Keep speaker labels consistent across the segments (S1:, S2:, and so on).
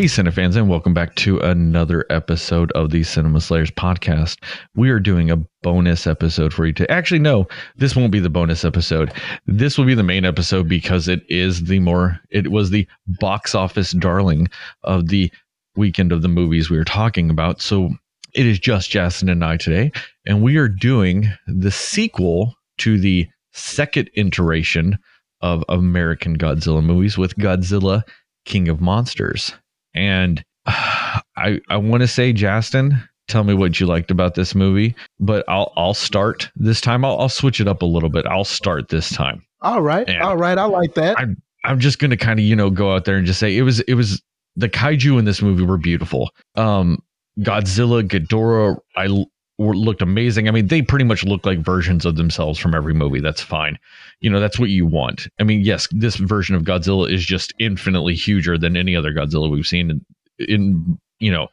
S1: Hey, Cinefans, and welcome back to another episode of the Cinema Slayers podcast. We are doing a bonus episode for you to actually, no, this won't be the bonus episode. This will be the main episode because it is the more, it was the box office darling of the weekend of the movies we were talking about. So it is just Jason and I today, and we are doing the sequel to the second iteration of American Godzilla movies with Godzilla King of Monsters. And I I want to say, Justin, tell me what you liked about this movie, but I'll I'll start this time. I'll, I'll switch it up a little bit. I'll start this time.
S2: All right,
S1: And
S2: all right, I like that.
S1: I'm I'm just gonna kind of you know go out there and just say it was it was the kaiju in this movie were beautiful. Um, Godzilla, Ghidorah, I were, looked amazing. I mean, they pretty much look like versions of themselves from every movie. That's fine. You know, that's what you want. I mean, yes, this version of Godzilla is just infinitely huger than any other Godzilla we've seen in, in you know,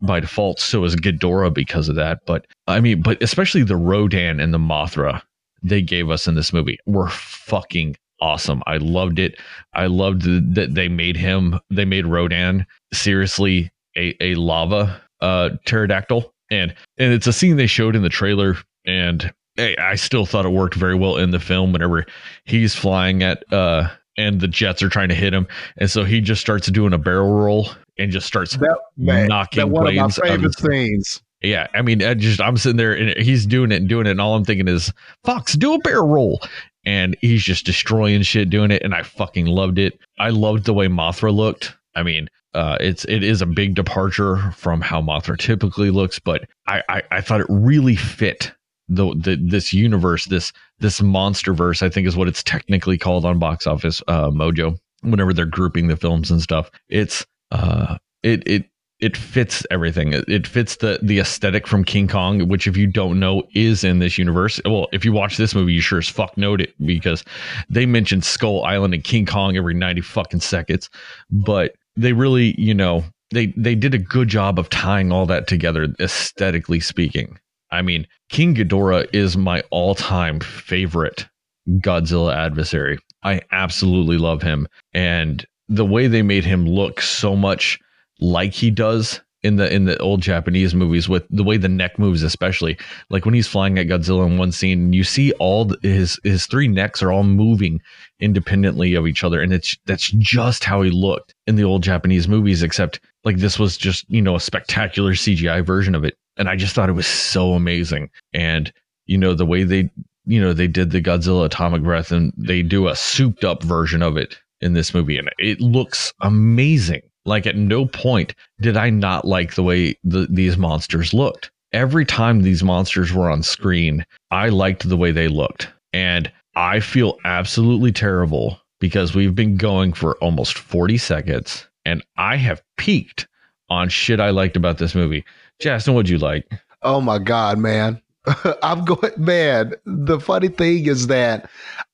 S1: by default. So is Ghidorah because of that. But I mean, but especially the Rodan and the Mothra they gave us in this movie were fucking awesome. I loved it. I loved that they made him, they made Rodan seriously a, a lava uh, pterodactyl. And and it's a scene they showed in the trailer. And I, I still thought it worked very well in the film whenever he's flying at uh and the jets are trying to hit him. And so he just starts doing a barrel roll and just starts
S2: that, man,
S1: knocking
S2: that one of my favorite scenes.
S1: yeah, I mean, I just I'm sitting there and he's doing it and doing it, and all I'm thinking is, Fox, do a barrel roll, and he's just destroying shit doing it, and I fucking loved it. I loved the way Mothra looked. I mean, uh, it's it is a big departure from how Mothra typically looks, but I I, I thought it really fit the, the this universe, this this monster verse. I think is what it's technically called on Box Office uh, Mojo. Whenever they're grouping the films and stuff, it's uh it it it fits everything. It, it fits the the aesthetic from King Kong, which if you don't know is in this universe. Well, if you watch this movie, you sure as fuck know it because they mention Skull Island and King Kong every ninety fucking seconds. But they really, you know, they they did a good job of tying all that together aesthetically speaking. I mean, King Ghidorah is my all time favorite Godzilla adversary. I absolutely love him, and the way they made him look so much like he does in the in the old Japanese movies with the way the neck moves, especially like when he's flying at Godzilla in one scene, you see all the, his his three necks are all moving independently of each other, and it's that's just how he looked in the old Japanese movies. Except like this was just you know a spectacular CGI version of it, and I just thought it was so amazing. And you know the way they you know they did the Godzilla atomic breath, and they do a souped up version of it in this movie, and it looks amazing. Like at no point did I not like the way the, these monsters looked. Every time these monsters were on screen, I liked the way they looked. And I feel absolutely terrible because we've been going for almost 40 seconds and I have peaked on shit I liked about this movie. Justin, what'd you like?
S2: Oh my god, man! I'm going, man. The funny thing is that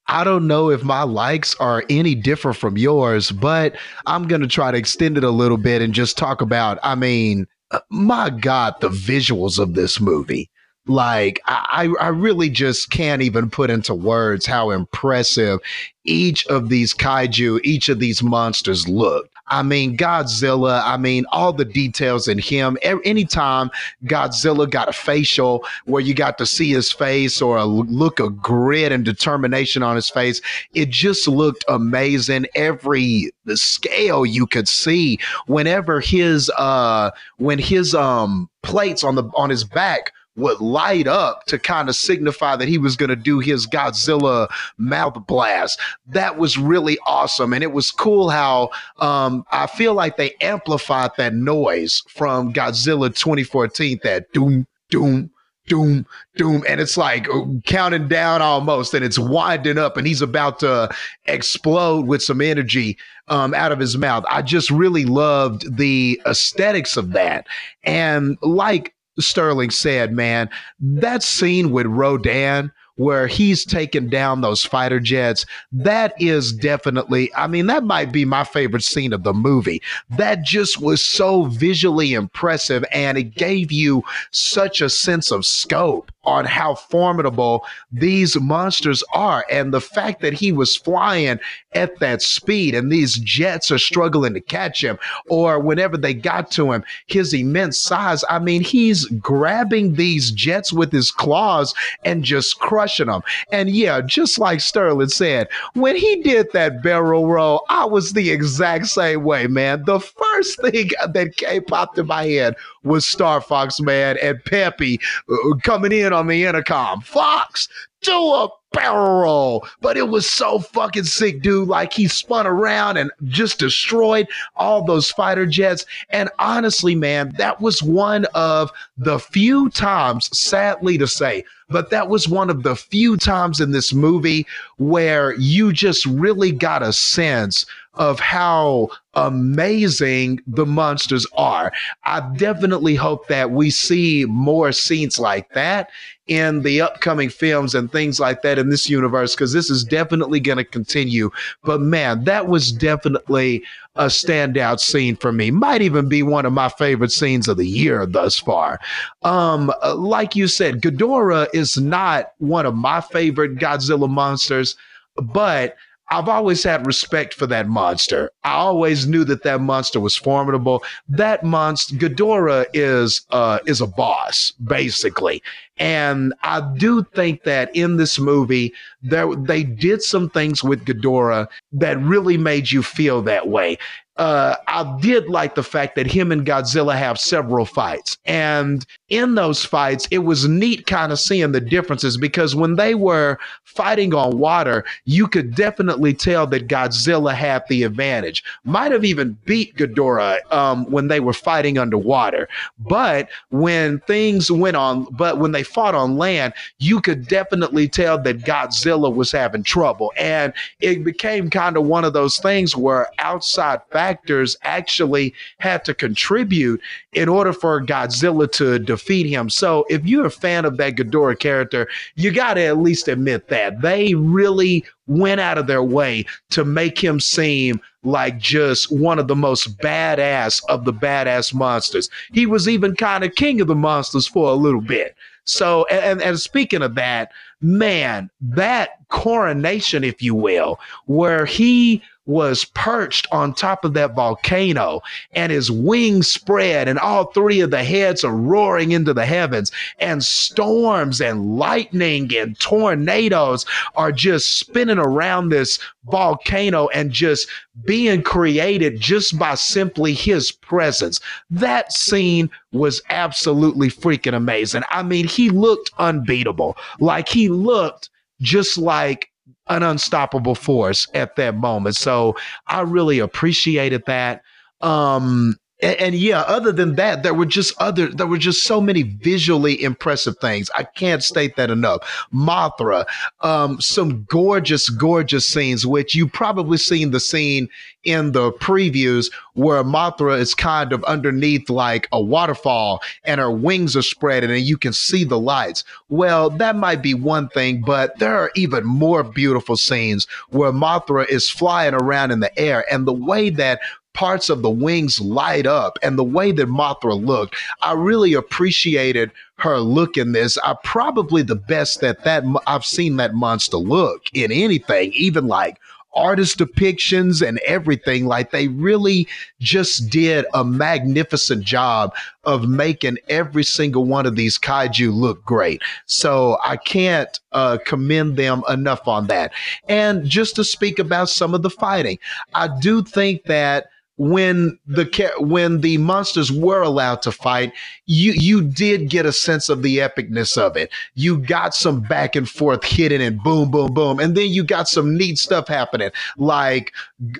S2: I don't know if my likes are any different from yours, but I'm gonna try to extend it a little bit and just talk about. I mean, my god, the visuals of this movie. Like I, I really just can't even put into words how impressive each of these kaiju, each of these monsters look. I mean, Godzilla, I mean, all the details in him. Anytime Godzilla got a facial where you got to see his face or a look of grit and determination on his face, it just looked amazing. Every scale you could see whenever his uh when his um plates on the on his back would light up to kind of signify that he was going to do his Godzilla mouth blast. That was really awesome. And it was cool how um, I feel like they amplified that noise from Godzilla 2014, that doom, doom, doom, doom. And it's like uh, counting down almost, and it's winding up, and he's about to explode with some energy um, out of his mouth. I just really loved the aesthetics of that. And like Sterling said, man, that scene with Rodan where he's taking down those fighter jets, that is definitely, I mean, that might be my favorite scene of the movie. That just was so visually impressive and it gave you such a sense of scope on how formidable these monsters are. And the fact that he was flying at that speed and these jets are struggling to catch him, or whenever they got to him, his immense size. I mean, he's grabbing these jets with his claws and just crushing them. And yeah, just like Sterling said, when he did that barrel roll, I was the exact same way, man. The first thing that came popped in my head was Star Fox, man, and Peppy uh, coming in on the intercom. Fox, do a barrel roll. But it was so fucking sick, dude. Like he spun around and just destroyed all those fighter jets. And honestly, man, that was one of the few times, sadly to say, but that was one of the few times in this movie where you just really got a sense of how amazing the monsters are. I definitely hope that we see more scenes like that in the upcoming films and things like that in this universe because this is definitely going to continue. But man, that was definitely a standout scene for me. Might even be one of my favorite scenes of the year thus far. Um, like you said, Ghidorah is not one of my favorite Godzilla monsters, but I've always had respect for that monster. I always knew that that monster was formidable. That monster, Ghidorah, is uh, is a boss basically, and I do think that in this movie, there they did some things with Ghidorah that really made you feel that way uh, I did like the fact that him and Godzilla have several fights. And in those fights, it was neat kind of seeing the differences because when they were fighting on water, you could definitely tell that Godzilla had the advantage. Might have even beat Ghidorah um, when they were fighting underwater. But when things went on, but when they fought on land, you could definitely tell that Godzilla was having trouble. And it became kind of one of those things where outside factors factors actually had to contribute in order for Godzilla to defeat him. So if you're a fan of that Ghidorah character, you got to at least admit that they really went out of their way to make him seem like just one of the most badass of the badass monsters. He was even kind of king of the monsters for a little bit. So, and, and speaking of that, man, that coronation, if you will, where he was perched on top of that volcano and his wings spread and all three of the heads are roaring into the heavens and storms and lightning and tornadoes are just spinning around this volcano and just being created just by simply his presence. That scene was absolutely freaking amazing. I mean, he looked unbeatable. Like he looked just like an unstoppable force at that moment. So I really appreciated that. Um, and, and, yeah, other than that, there were just other, there were just so many visually impressive things. I can't state that enough. Mothra, um, some gorgeous, gorgeous scenes, which you probably seen the scene in the previews where Mothra is kind of underneath like a waterfall and her wings are spread and you can see the lights. Well, that might be one thing, but there are even more beautiful scenes where Mothra is flying around in the air and the way that parts of the wings light up and the way that Mothra looked, I really appreciated her look in this. I probably the best that that I've seen that monster look in anything, even like artist depictions and everything. Like they really just did a magnificent job of making every single one of these kaiju look great. So I can't uh, commend them enough on that. And just to speak about some of the fighting, I do think that when the when the monsters were allowed to fight, you you did get a sense of the epicness of it. You got some back and forth hitting and boom, boom, boom, and then you got some neat stuff happening, like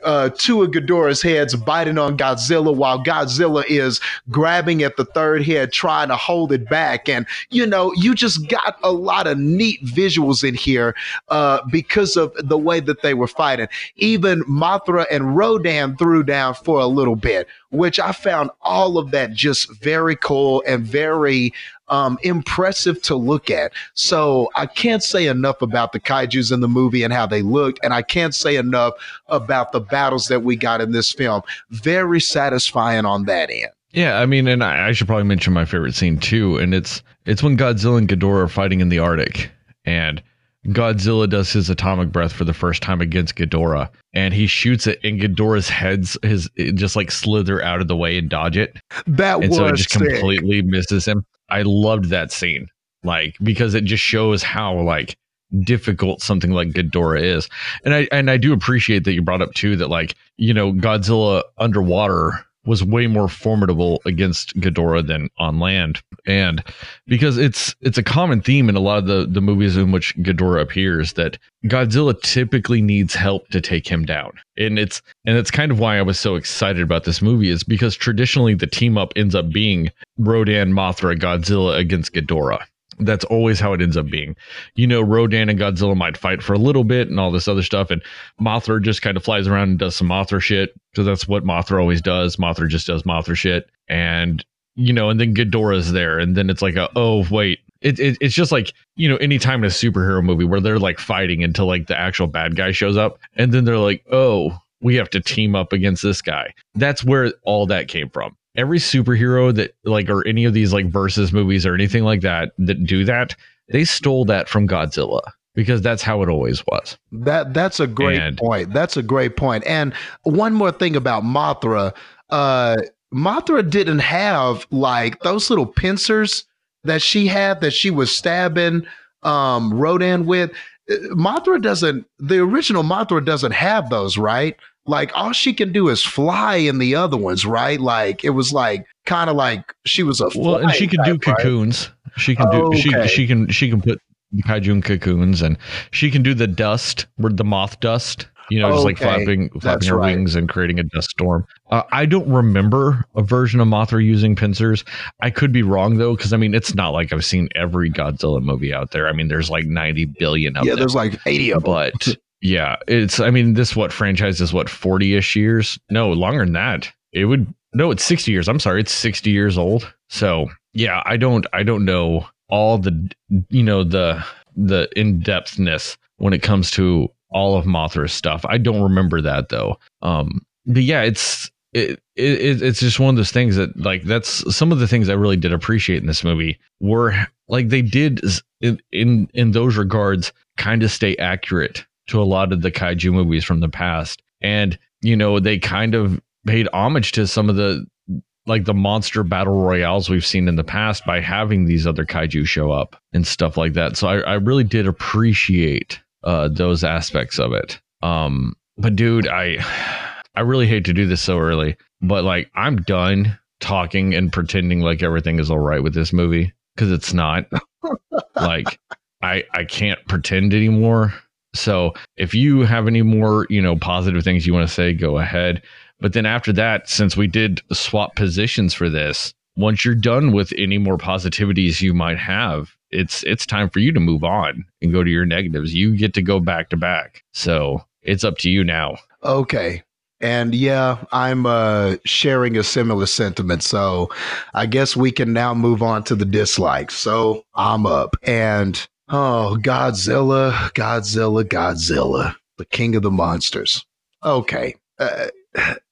S2: uh, two of Ghidorah's heads biting on Godzilla while Godzilla is grabbing at the third head, trying to hold it back, and you know you just got a lot of neat visuals in here uh, because of the way that they were fighting. Even Mothra and Rodan threw down for a little bit, which I found all of that just very cool and very um, impressive to look at. So I can't say enough about the kaijus in the movie and how they looked, and I can't say enough about the battles that we got in this film. Very satisfying on that end.
S1: Yeah, I mean, and I, I should probably mention my favorite scene too, and it's it's when Godzilla and Ghidorah are fighting in the Arctic, and Godzilla does his atomic breath for the first time against Ghidorah, and he shoots it, and Ghidorah's heads his just like slither out of the way and dodge it,
S2: That
S1: and
S2: was
S1: so it just
S2: sick.
S1: completely misses him. I loved that scene, like because it just shows how like difficult something like Ghidorah is, and I and I do appreciate that you brought up too that like you know Godzilla underwater was way more formidable against Ghidorah than on land, and because it's it's a common theme in a lot of the the movies in which Ghidorah appears that Godzilla typically needs help to take him down. And it's and it's kind of why I was so excited about this movie is because traditionally the team up ends up being Rodan, Mothra, Godzilla against Ghidorah. That's always how it ends up being. You know, Rodan and Godzilla might fight for a little bit and all this other stuff, and Mothra just kind of flies around and does some Mothra shit because that's what Mothra always does. Mothra just does Mothra shit, and you know, and then Ghidorah's there, and then it's like a oh wait, it, it it's just like you know, anytime in a superhero movie where they're like fighting until like the actual bad guy shows up, and then they're like oh we have to team up against this guy. That's where all that came from. Every superhero that like or any of these like versus movies or anything like that that do that, they stole that from Godzilla because that's how it always was.
S2: That that's a great
S1: And-
S2: point. That's a great point. And one more thing about Mothra, uh Mothra didn't have like those little pincers that she had that she was stabbing um Rodan with. Uh, Mothra doesn't the original Mothra doesn't have those, right? Like all she can do is fly in the other ones, right? Like it was like kind of like she was a
S1: Well, and she can do
S2: type, right?
S1: cocoons. She can do she
S2: Okay.
S1: she can she can put kaiju cocoons and she can do the dust, where the moth dust. You know, just like
S2: Okay,
S1: flapping
S2: that's
S1: flapping her
S2: right.
S1: wings and creating a dust storm. Uh, I don't remember a version of Mothra using pincers. I could be wrong though, because I mean, it's not like I've seen every Godzilla movie out there. I mean, there's like 90 billion of
S2: Yeah,
S1: them.
S2: Yeah, there's like 80 of them.
S1: but yeah, it's. I mean, this what franchise is what 40 ish years? No, longer than that. It would no, it's 60 years. I'm sorry, it's 60 years old. So yeah, I don't. I don't know all the you know the the in depthness when it comes to all of Mothra's stuff. I don't remember that though. Um, but yeah, it's it, it it's just one of those things that like that's some of the things I really did appreciate in this movie were like they did in in, in those regards kind of stay accurate to a lot of the kaiju movies from the past. And you know they kind of paid homage to some of the like the monster battle royales we've seen in the past by having these other kaiju show up and stuff like that. So i, I really did appreciate uh those aspects of it. Um but dude i i really hate to do this so early but like i'm done talking and pretending like everything is all right with this movie because it's not. Like i i can't pretend anymore so if you have any more you know positive things you want to say go ahead but then after that since we did swap positions for this once you're done with any more positivities you might have it's it's time for you to move on and go to your negatives you get to go back to back so it's up to you now
S2: Okay. And yeah, I'm uh, sharing a similar sentiment. So I guess we can now move on to the dislikes. So I'm up. And oh, Godzilla, Godzilla, Godzilla, the king of the monsters. Okay. Uh,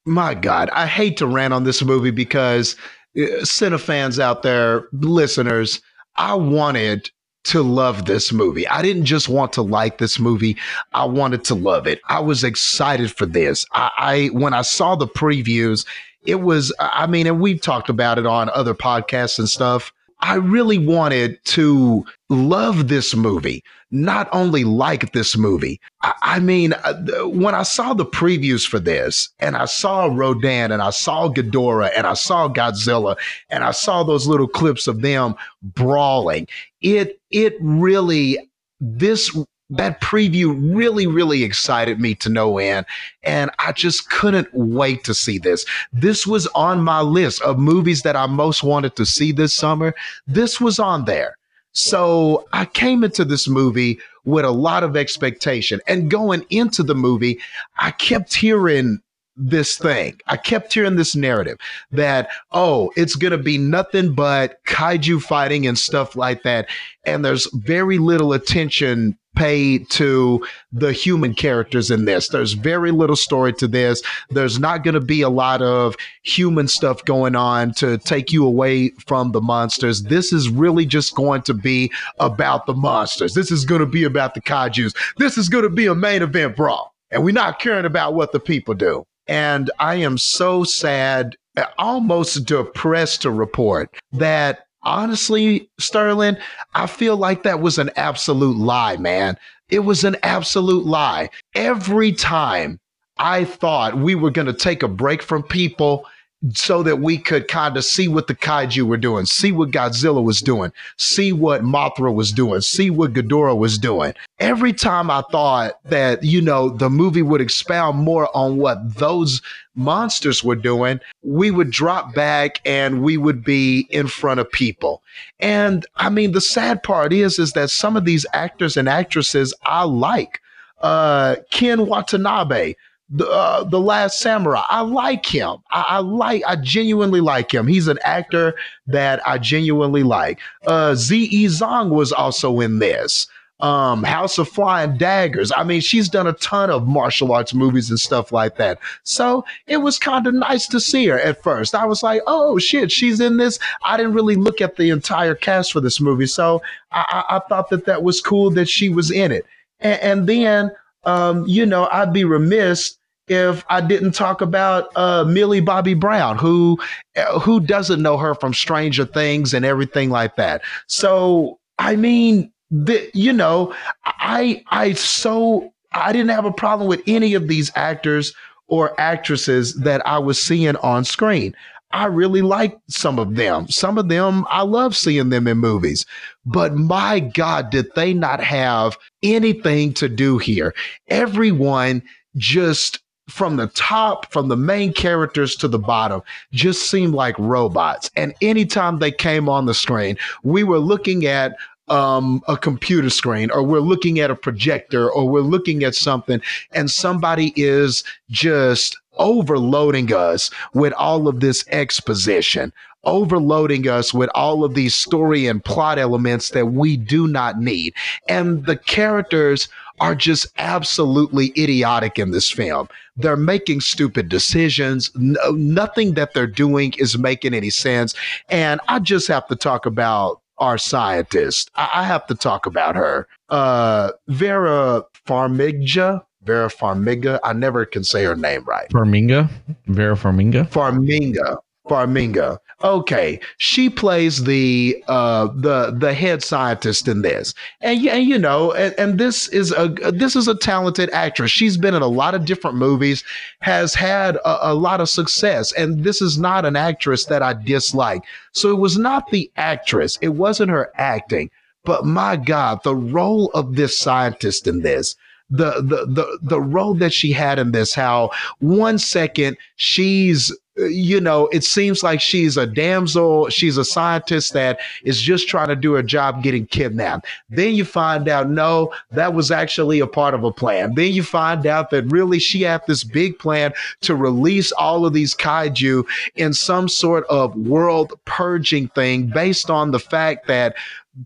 S2: my God, I hate to rant on this movie because uh, Cinefans out there, listeners, I wanted to love this movie. I didn't just want to like this movie. I wanted to love it. I was excited for this. I, I when I saw the previews, it was I mean, and we've talked about it on other podcasts and stuff. I really wanted to love this movie, not only like this movie. I, I mean, uh, when I saw the previews for this, and I saw Rodan, and I saw Ghidorah, and I saw Godzilla, and I saw those little clips of them brawling, it it really this that preview really really excited me to no end and i just couldn't wait to see this. This was on my list of movies that i most wanted to see this summer. This was on there so i came into this movie with a lot of expectation. And going into the movie i kept hearing this thing. I kept hearing this narrative that oh it's gonna be nothing but kaiju fighting and stuff like that. And there's very little attention paid to the human characters in this. There's very little story to this. There's not going to be a lot of human stuff going on to take you away from the monsters. This is really just going to be about the monsters. This is going to be about the kaijus. This is going to be a main event brawl. And we're not caring about what the people do. And I am so sad, almost depressed to report that honestly, Sterling, I feel like that was an absolute lie, man. It was an absolute lie. Every time I thought we were going to take a break from people so that we could kind of see what the kaiju were doing, see what Godzilla was doing, see what Mothra was doing, see what Ghidorah was doing. Every time I thought that, you know, the movie would expound more on what those monsters were doing, we would drop back and we would be in front of people. And I mean, the sad part is, is that some of these actors and actresses I like. Uh, Ken Watanabe, the uh, the Last Samurai. I like him. I, I, like. I genuinely like him. He's an actor that I genuinely like. Uh, Ziyi Zhang was also in this. Um, House of Flying Daggers. I mean, she's done a ton of martial arts movies and stuff like that. So it was kind of nice to see her at first. I was like, oh shit, she's in this. I didn't really look at the entire cast for this movie, so I, I, I thought that that was cool that she was in it. and, and then um, you know, I'd be remiss if I didn't talk about uh, Millie Bobby Brown, who uh, who doesn't know her from Stranger Things and everything like that. So I mean, the, you know, I I so I didn't have a problem with any of these actors or actresses that I was seeing on screen. I really like some of them. Some of them, I love seeing them in movies. But my God, did they not have anything to do here? Everyone just from the top, from the main characters to the bottom, just seemed like robots. And anytime they came on the screen, we were looking at um, a computer screen or we're looking at a projector or we're looking at something and somebody is just overloading us with all of this exposition, overloading us with all of these story and plot elements that we do not need. And the characters are just absolutely idiotic in this film. They're making stupid decisions. No, nothing that they're doing is making any sense. And I just have to talk about our scientist. I, I have to talk about her. Uh, Vera Farmiga. Vera Farmiga. I never can say her name right.
S1: Farminga? Vera Farminga?
S2: Farminga. Farminga. Okay, she plays the uh, the the head scientist in this, and yeah, you know, and, and this is a this is a talented actress. She's been in a lot of different movies, has had a, a lot of success, and this is not an actress that I dislike. So it was not the actress, it wasn't her acting, but my God, the role of this scientist in this the the the the role that she had in this how one second she's you know, it seems like she's a damsel, she's a scientist that is just trying to do her job getting kidnapped. Then you find out, no, that was actually a part of a plan. Then you find out that really she had this big plan to release all of these kaiju in some sort of world purging thing based on the fact that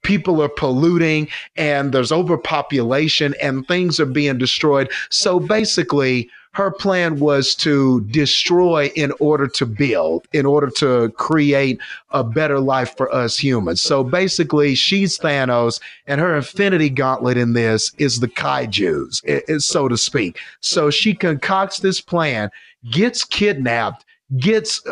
S2: people are polluting and there's overpopulation and things are being destroyed. So basically, her plan was to destroy in order to build, in order to create a better life for us humans. So basically, she's Thanos, and her infinity gauntlet in this is the kaijus, so to speak. So she concocts this plan, gets kidnapped, gets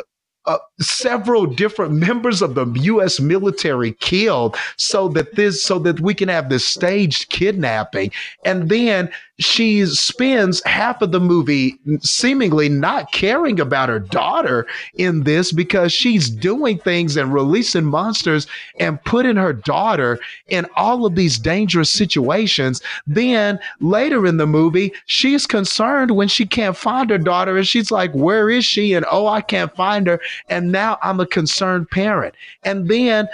S2: uh, several different members of the U.S. military killed, so that this, so that we can have this staged kidnapping, and then she spends half of the movie seemingly not caring about her daughter in this because she's doing things and releasing monsters and putting her daughter in all of these dangerous situations. Then later in the movie, she's concerned when she can't find her daughter and she's like, Where is she? And oh, I can't find her. And now I'm a concerned parent. And then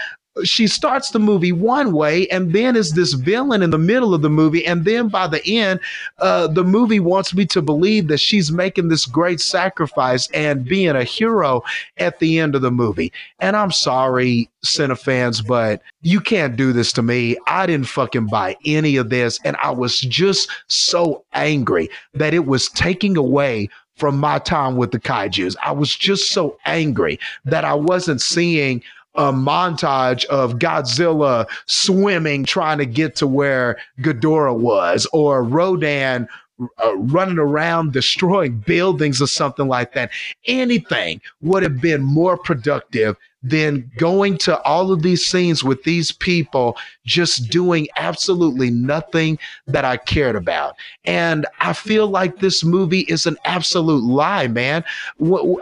S2: she starts the movie one way and then is this villain in the middle of the movie and then by the end uh, the movie wants me to believe that she's making this great sacrifice and being a hero at the end of the movie. And i'm sorry fans but you can't do this to me. I didn't fucking buy any of this and i was just so angry that it was taking away from my time with the kaijus. I was just so angry that i wasn't seeing a montage of Godzilla swimming, trying to get to where Ghidorah was, or Rodan uh, running around destroying buildings or something like that. Anything would have been more productive than going to all of these scenes with these people just doing absolutely nothing that I cared about. And I feel like this movie is an absolute lie, man.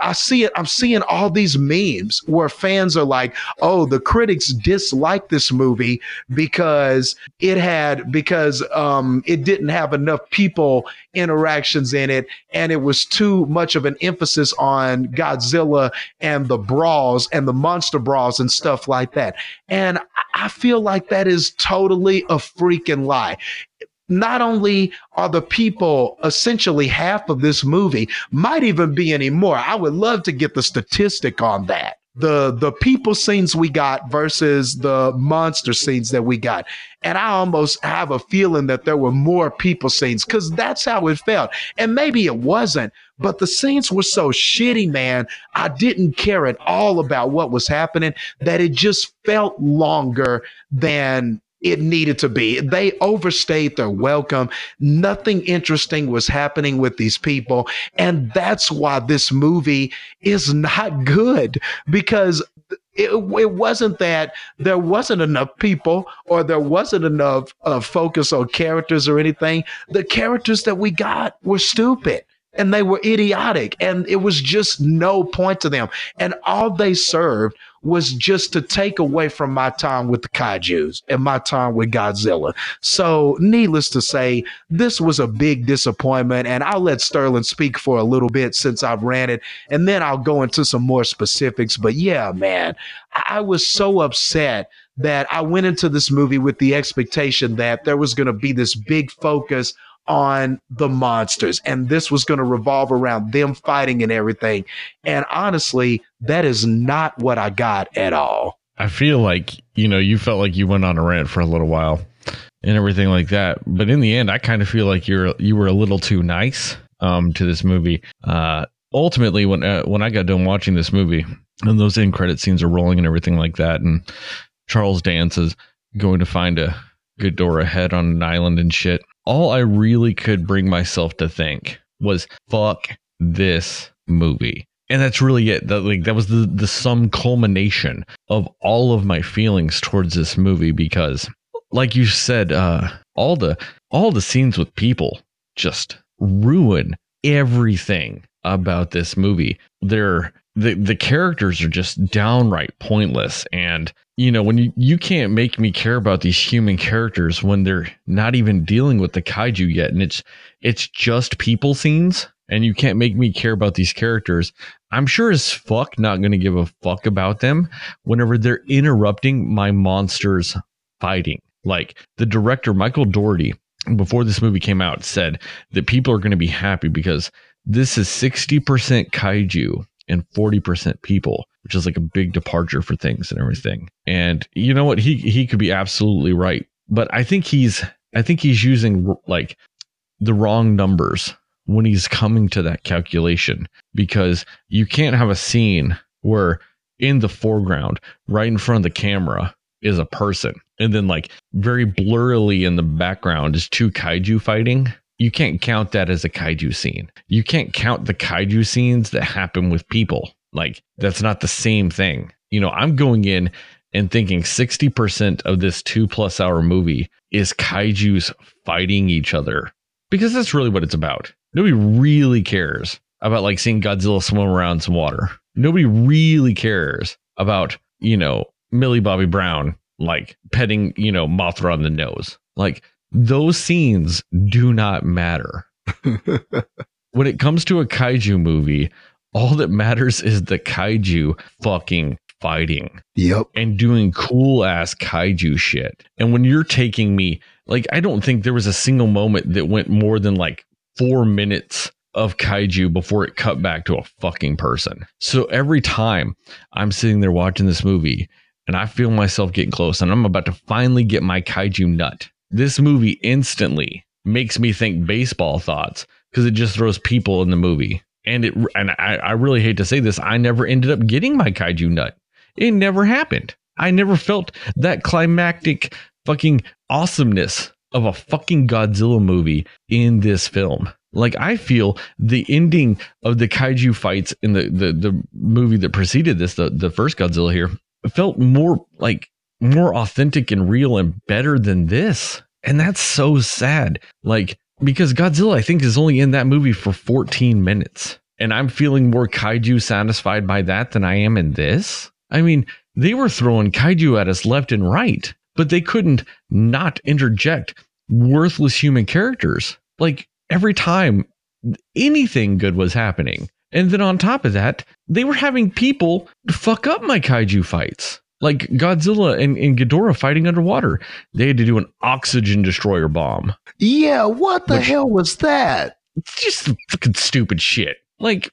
S2: I see it, I'm seeing all these memes where fans are like, oh, the critics dislike this movie because it had, because um, it didn't have enough people interactions in it. And it was too much of an emphasis on Godzilla and the brawls and the monster brawls and stuff like that. And I feel like that is totally a freaking lie not only are the people essentially half of this movie, might even be any more. I would love to get the statistic on that. The the people scenes we got versus the monster scenes that we got. And I almost have a feeling that there were more people scenes because that's how it felt. And maybe it wasn't, but the scenes were so shitty, man. I didn't care at all about what was happening that it just felt longer than it needed to be. They overstayed their welcome. Nothing interesting was happening with these people. And that's why this movie is not good because it, it wasn't that there wasn't enough people or there wasn't enough uh, focus on characters or anything. The characters that we got were stupid and they were idiotic and it was just no point to them. And all they served was just to take away from my time with the kaijus and my time with Godzilla. So, needless to say, this was a big disappointment. And I'll let Sterling speak for a little bit since I've ran it, and then I'll go into some more specifics. But yeah, man, I was so upset that I went into this movie with the expectation that there was going to be this big focus on the monsters and this was going to revolve around them fighting and everything. And honestly that is not what i got at all.
S1: I feel like you know you felt like you went on a rant for a little while and everything like that but in the end i kind of feel like you're you were a little too nice um to this movie. Uh ultimately when uh, when i got done watching this movie and those end credit scenes are rolling and everything like that and charles dance is going to find a Ghidorah head on an island and shit all I really could bring myself to think was fuck this movie. And that's really it. That like that was the the sum culmination of all of my feelings towards this movie because like you said, uh all the all the scenes with people just ruin everything about this movie. They're the the characters are just downright pointless. And you know when you you can't make me care about these human characters when they're not even dealing with the kaiju yet. And it's it's just people scenes and you can't make me care about these characters. I'm sure as fuck not going to give a fuck about them whenever they're interrupting my monsters fighting. Like the director michael dougherty before this movie came out said that people are going to be happy because this is 60% kaiju and 40% people, which is like a big departure for things and everything. And you know what? He he could be absolutely right. But I think he's I think he's using like the wrong numbers when he's coming to that calculation because you can't have a scene where in the foreground, right in front of the camera, is a person. And then like very blurrily in the background is two kaiju fighting you can't count that as a kaiju scene. You can't count the kaiju scenes that happen with people. Like that's not the same thing. You know, I'm going in and thinking 60% of this two plus hour movie is kaijus fighting each other because that's really what it's about. Nobody really cares about like seeing Godzilla swim around some water. Nobody really cares about, you know, Millie Bobby Brown like petting, you know, Mothra on the nose. Like those scenes do not matter. when it comes to a kaiju movie, all that matters is the kaiju fucking fighting
S2: Yep.
S1: and doing cool ass kaiju shit. And when you're taking me, like, I don't think there was a single moment that went more than like four minutes of kaiju before it cut back to a fucking person. So every time I'm sitting there watching this movie and I feel myself getting close and I'm about to finally get my kaiju nut, this movie instantly makes me think baseball thoughts because it just throws people in the movie. And it and I, I really hate to say this, I never ended up getting my kaiju nut. It never happened. I never felt that climactic fucking awesomeness of a fucking Godzilla movie in this film. Like I feel the ending of the kaiju fights in the the, the movie that preceded this, the, the first Godzilla here, felt more like more authentic and real and better than this. And that's so sad. Like because Godzilla, I think, is only in that movie for 14 minutes. And I'm feeling more kaiju satisfied by that than I am in this. I mean, they were throwing kaiju at us left and right, but they couldn't not interject worthless human characters. Like every time anything good was happening. And then on top of that, they were having people fuck up my kaiju fights. Like Godzilla and, and Ghidorah fighting underwater. They had to do an oxygen destroyer bomb.
S2: Yeah. What the
S1: Which-
S2: hell was that?
S1: Just fucking stupid shit. Like,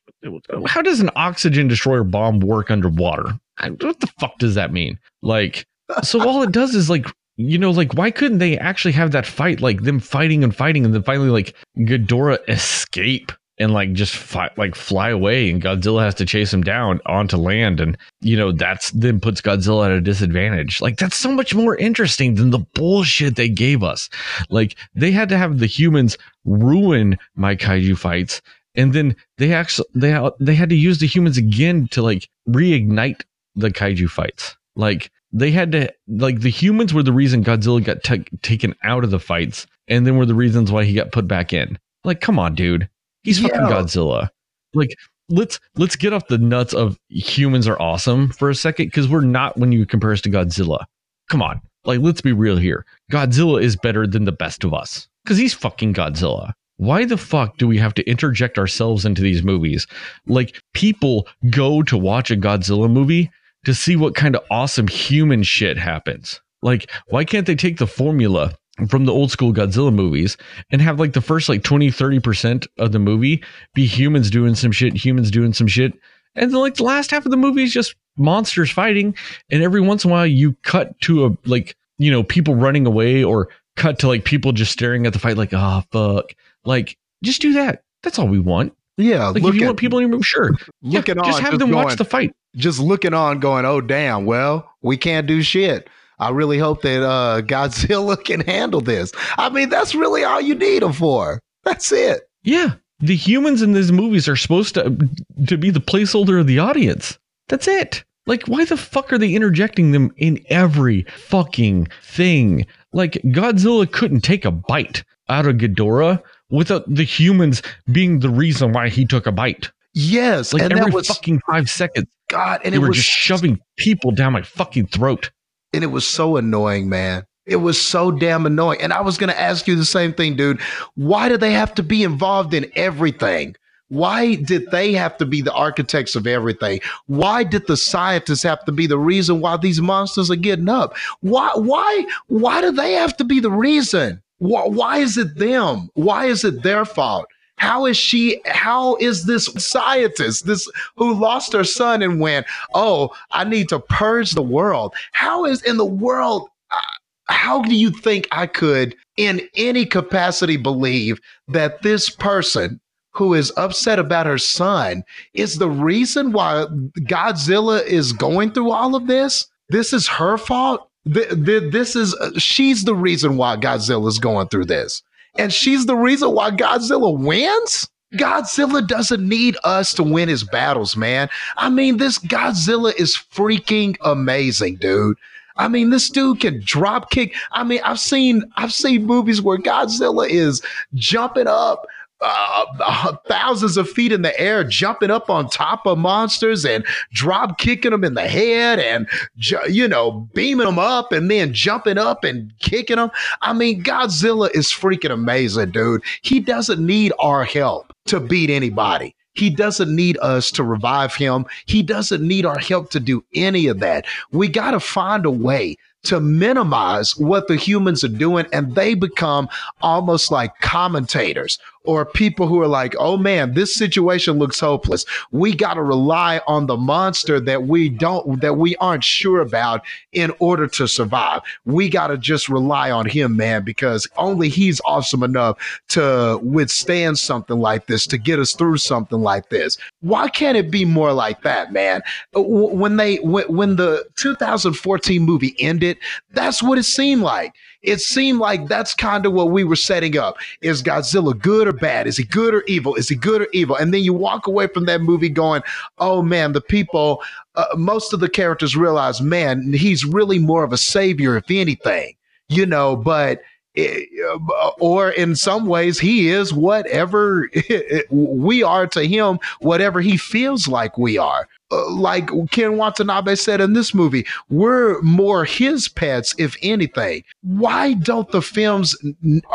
S1: how does an oxygen destroyer bomb work underwater? What the fuck does that mean? Like, so all it does is like, you know, like why couldn't they actually have that fight, like them fighting and fighting, and then finally like Ghidorah escape and like just like fly away, and Godzilla has to chase him down onto land, and you know that's then puts Godzilla at a disadvantage. Like that's so much more interesting than the bullshit they gave us. Like they had to have the humans ruin my kaiju fights and then they actually they they had to use the humans again to like reignite the kaiju fights like they had to like the humans were the reason godzilla got ta- taken out of the fights and then were the reasons why he got put back in like come on dude he's fucking
S2: Yeah.
S1: godzilla. Like let's let's get off the nuts of humans are awesome for a second because we're not when you compare us to godzilla. Come on. Like let's be real here. Godzilla is better than the best of us because he's fucking godzilla. Why the fuck do we have to interject ourselves into these movies? Like people go to watch a godzilla movie to see what kind of awesome human shit happens. Like why can't they take the formula from the old school Godzilla movies and have like the first like 20 30% of the movie be humans doing some shit humans doing some shit and then like the last half of the movie is just monsters fighting and every once in a while you cut to a like you know people running away or cut to like people just staring at the fight like oh fuck like just do that that's all we want
S2: Yeah.
S1: like
S2: look
S1: if you
S2: at,
S1: want people in your room, sure Yeah,
S2: looking on,
S1: just have them
S2: going,
S1: watch the fight
S2: just looking on, going, "Oh damn! Well, we can't do shit." I really hope that uh, Godzilla can handle this. I mean, that's really all you need him for. That's it.
S1: Yeah, the humans in these movies are supposed to to be the placeholder of the audience. That's it. Like, why the fuck are they interjecting them in every fucking thing? Like, Godzilla couldn't take a bite out of Ghidorah without the humans being the reason why he took a bite.
S2: Yes,
S1: Like
S2: and
S1: every
S2: that was
S1: fucking five seconds,
S2: God, and
S1: they
S2: it
S1: were
S2: was
S1: just shoving people down my fucking throat.
S2: And it was so annoying, man. It was so damn annoying. And I was going to ask you the same thing, dude. Why do they have to be involved in everything? Why did they have to be the architects of everything? Why did the scientists have to be the reason why these monsters are getting up? Why why why do they have to be the reason? Why, why is it them? Why is it their fault? How is she how is this scientist this who lost her son and went, "Oh, I need to purge the world." How is in the world uh, how do you think I could in any capacity believe that this person who is upset about her son is the reason why Godzilla is going through all of this? This is her fault. Th- th- This is uh, she's the reason why Godzilla is going through this, and she's the reason why Godzilla wins. Mm-hmm. Godzilla doesn't need us to win his battles, man. I mean, this Godzilla is freaking amazing, dude. I mean, this dude can drop kick. I mean, I've seen I've seen movies where Godzilla is jumping up uh, uh, thousands of feet in the air, jumping up on top of monsters and drop kicking them in the head, and you know, beaming them up, and then jumping up and kicking them. I mean, Godzilla is freaking amazing, dude. He doesn't need our help to beat anybody. He doesn't need us to revive him. He doesn't need our help to do any of that. We got to find a way to minimize what the humans are doing and they become almost like commentators or people who are like, oh man, this situation looks hopeless. We got to rely on the monster that we don't, that we aren't sure about in order to survive. We got to just rely on him, man, because only he's awesome enough to withstand something like this, to get us through something like this. Why can't it be more like that, man? When they, when, when the 2014 movie ended, that's what it seemed like it seemed like that's kind of what we were setting up. Is Godzilla good or bad? Is he good or evil? Is he good or evil? And then you walk away from that movie going, oh man, the people, uh, most of the characters realize, man, he's really more of a savior, if anything, you know, but. It, uh, or in some ways, he is whatever we are to him, whatever he feels like we are. Like Ken Watanabe said in this movie, we're more his pets, if anything. Why don't the films,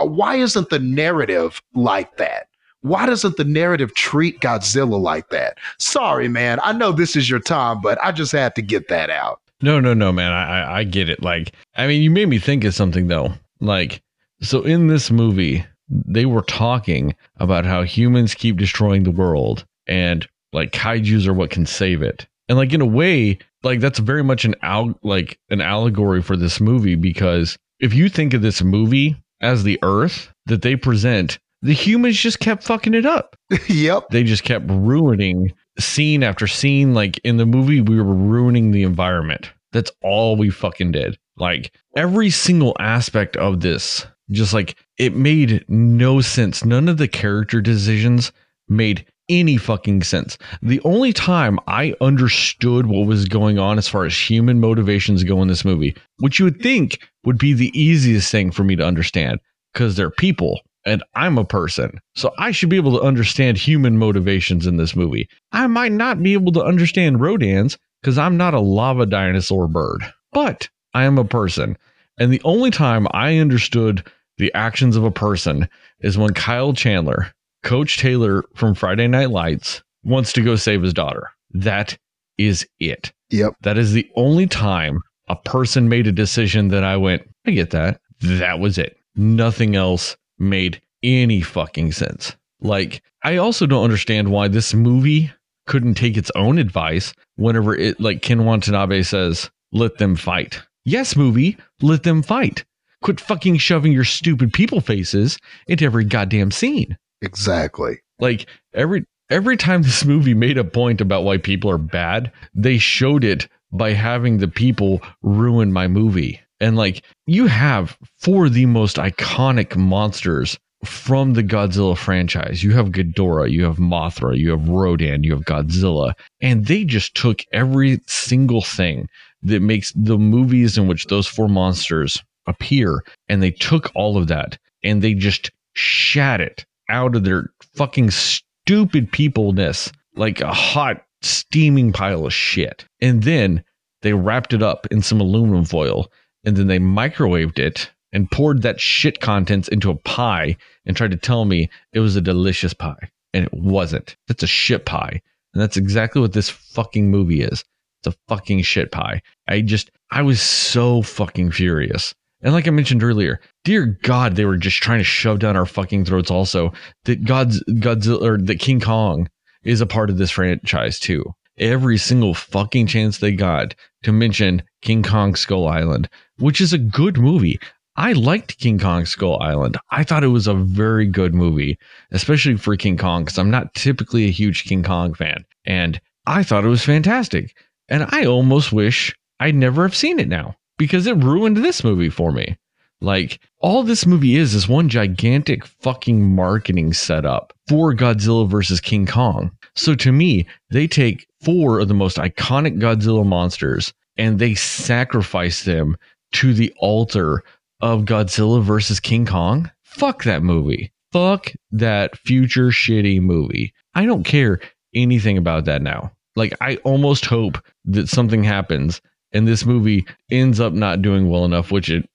S2: why isn't the narrative like that? Why doesn't the narrative treat Godzilla like that? Sorry, man. I know this is your time, but I just had to get that out.
S1: No, no, no, man. I, I get it. Like, I mean, you made me think of something though. Like, so in this movie, they were talking about how humans keep destroying the world and like kaiju's are what can save it. And like in a way, like that's very much an al- like an allegory for this movie because if you think of this movie as the earth that they present, the humans just kept fucking it up.
S2: yep.
S1: They just kept ruining scene after scene. Like in the movie, we were ruining the environment. That's all we fucking did. Like every single aspect of this, just like it made no sense. None of the character decisions made any fucking sense. The only time I understood what was going on as far as human motivations go in this movie, which you would think would be the easiest thing for me to understand, because they're people and I'm a person. So I should be able to understand human motivations in this movie. I might not be able to understand Rodan's because I'm not a lava dinosaur bird, but I am a person. And the only time I understood the actions of a person is when Kyle Chandler Coach Taylor from Friday Night Lights wants to go save his daughter. That is it.
S2: Yep.
S1: That is the only time a person made a decision that I went, I get that. That was it. Nothing else made any fucking sense. Like, I also don't understand why this movie couldn't take its own advice whenever it, like Ken Watanabe says, let them fight. Yes, movie, let them fight. Quit fucking shoving your stupid people faces into every goddamn scene.
S2: Exactly.
S1: Like every every time this movie made a point about why people are bad, they showed it by having the people ruin my movie. And like you have four of the most iconic monsters from the Godzilla franchise. You have Ghidorah, you have Mothra, you have Rodan, you have Godzilla, and they just took every single thing that makes the movies in which those four monsters appear and they took all of that and they just shat it out of their fucking stupid peopleness like a hot steaming pile of shit. And then they wrapped it up in some aluminum foil and then they microwaved it and poured that shit contents into a pie and tried to tell me it was a delicious pie. And it wasn't. It's a shit pie. And that's exactly what this fucking movie is. It's a fucking shit pie. I just, I was so fucking furious. And like I mentioned earlier, dear God, they were just trying to shove down our fucking throats also that God's Godzilla or that King Kong is a part of this franchise too. Every single fucking chance they got to mention King Kong Skull Island, which is a good movie. I liked King Kong Skull Island. I thought it was a very good movie, especially for King Kong, because I'm not typically a huge King Kong fan. And I thought it was fantastic. And I almost wish I'd never have seen it now because it ruined this movie for me. Like all this movie is is one gigantic fucking marketing setup for Godzilla versus King Kong. So to me, they take four of the most iconic Godzilla monsters and they sacrifice them to the altar of Godzilla versus King Kong. Fuck that movie. Fuck that future shitty movie. I don't care anything about that now. Like I almost hope that something happens and this movie ends up not doing well enough, which it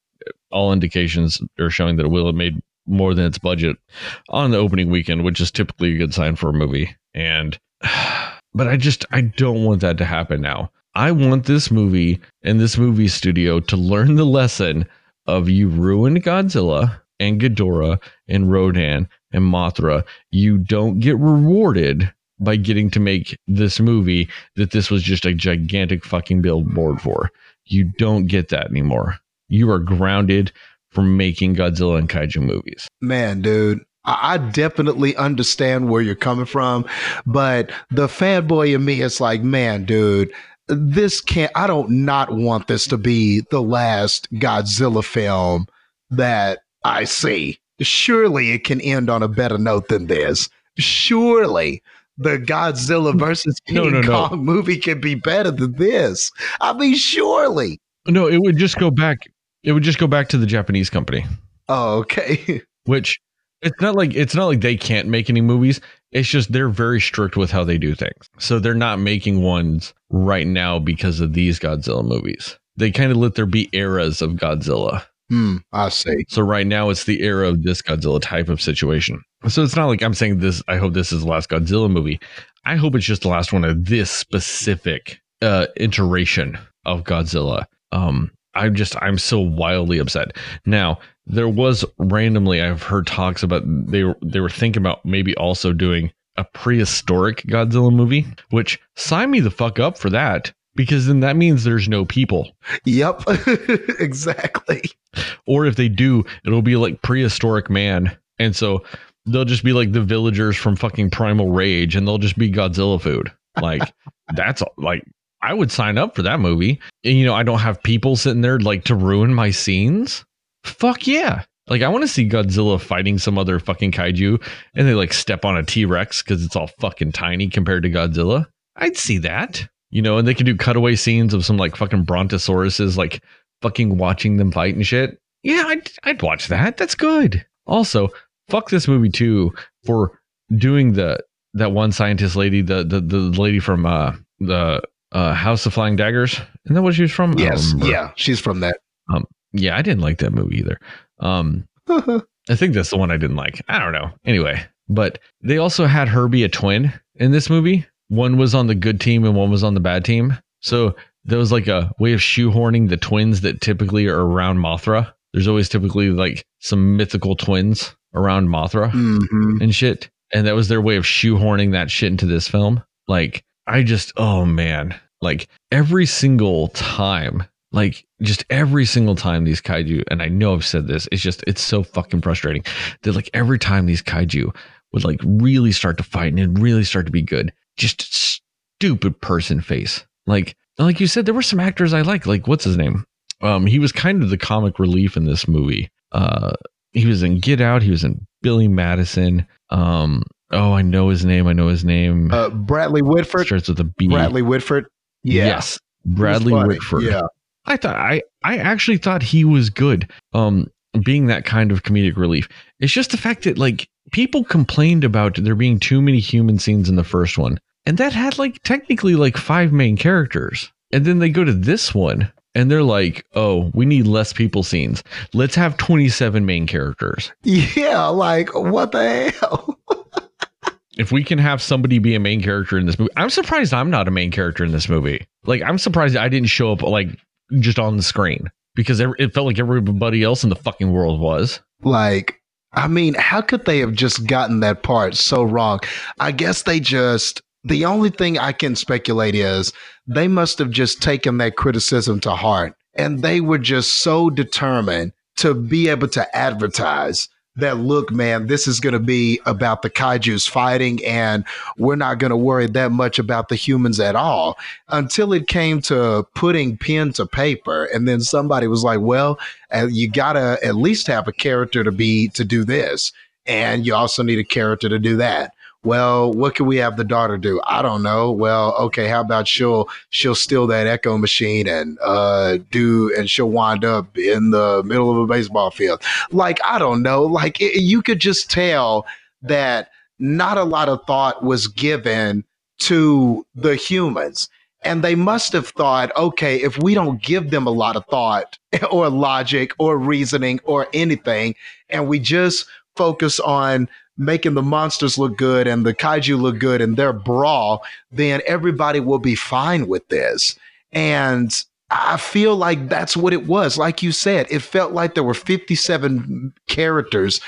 S1: all indications are showing that it will have made more than its budget on the opening weekend, which is typically a good sign for a movie. And but I just I don't want that to happen now. I want this movie and this movie studio to learn the lesson of you ruined Godzilla and Ghidorah and Rodan and Mothra. You don't get rewarded by getting to make this movie that this was just a gigantic fucking billboard for. You don't get that anymore. You are grounded from making Godzilla and kaiju movies.
S2: Man, dude, I definitely understand where you're coming from, but the fanboy in me is like, man, dude, this can't, I don't not want this to be the last Godzilla film that I see. Surely it can end on a better note than this. Surely the Godzilla versus King no, no, Kong no. movie can be better than this. I mean, surely.
S1: No, it would just go back. It would just go back to the Japanese company.
S2: Oh, okay.
S1: Which it's not like it's not like they can't make any movies. It's just they're very strict with how they do things. So they're not making ones right now because of these Godzilla movies. They kind of let there be eras of Godzilla.
S2: Hmm, I see.
S1: So right now it's the era of this Godzilla type of situation. So it's not like I'm saying this. I hope this is the last Godzilla movie. I hope it's just the last one of this specific uh, iteration of Godzilla. Um, I'm just I'm so wildly upset. Now there was randomly I've heard talks about they they were thinking about maybe also doing a prehistoric Godzilla movie, which sign me the fuck up for that because then that means there's no people.
S2: Yep, exactly.
S1: Or if they do, it'll be like prehistoric man. And so they'll just be like the villagers from fucking Primal Rage and they'll just be Godzilla food. Like that's like I would sign up for that movie. And you know, I don't have people sitting there like to ruin my scenes. Fuck yeah. Like I want to see Godzilla fighting some other fucking kaiju and they like step on a T-Rex cuz it's all fucking tiny compared to Godzilla. I'd see that you know, and they can do cutaway scenes of some like fucking brontosauruses like fucking watching them fight and shit. Yeah, I'd I'd watch that. That's good. Also, fuck this movie too for doing the that one scientist lady, the the the lady from uh the uh House of Flying Daggers. Isn't that what she was from?
S2: Yes, yeah, she's from that.
S1: Um, yeah, I didn't like that movie either. Um, I think that's the one I didn't like. I don't know. Anyway, but they also had her be a twin in this movie one was on the good team and one was on the bad team. So there was like a way of shoehorning the twins that typically are around Mothra. There's always typically like some mythical twins around Mothra mm-hmm. and shit. And that was their way of shoehorning that shit into this film. Like, I just, oh man, like every single time, like just every single time these kaiju, and I know I've said this, it's just, it's so fucking frustrating that like every time these kaiju would like really start to fight and really start to be good, just stupid person face. Like like you said, there were some actors I like. Like what's his name? Um, he was kind of the comic relief in this movie. Uh, he was in Get Out. He was in Billy Madison. Um, oh, I know his name. I know his name.
S2: Uh, Bradley Whitford
S1: starts with a B.
S2: Bradley Whitford. Yeah.
S1: Yes, Bradley Whitford.
S2: Yeah.
S1: I thought I I actually thought he was good. Um, being that kind of comedic relief. It's just the fact that like people complained about there being too many human scenes in the first one. And that had like technically like five main characters. And then they go to this one and they're like, oh, we need less people scenes. Let's have 27 main characters.
S2: Yeah, like what the hell?
S1: if we can have somebody be a main character in this movie, I'm surprised I'm not a main character in this movie. Like, I'm surprised I didn't show up like just on the screen because it felt like everybody else in the fucking world was.
S2: Like, I mean, how could they have just gotten that part so wrong? I guess they just the only thing I can speculate is they must have just taken that criticism to heart and they were just so determined to be able to advertise that look, man, this is going to be about the kaiju's fighting, and we're not going to worry that much about the humans at all until it came to putting pen to paper. And then somebody was like, well, uh, you got to at least have a character to be to do this. And you also need a character to do that well, what can we have the daughter do? I don't know. Well, okay, how about she'll she'll steal that echo machine and uh do and she'll wind up in the middle of a baseball field. Like I don't know. Like it, you could just tell that not a lot of thought was given to the humans. And they must have thought, okay, if we don't give them a lot of thought or logic or reasoning or anything, and we just focus on making the monsters look good and the kaiju look good and their brawl, then everybody will be fine with this. And I feel like that's what it was. Like you said, it felt like there were 57 characters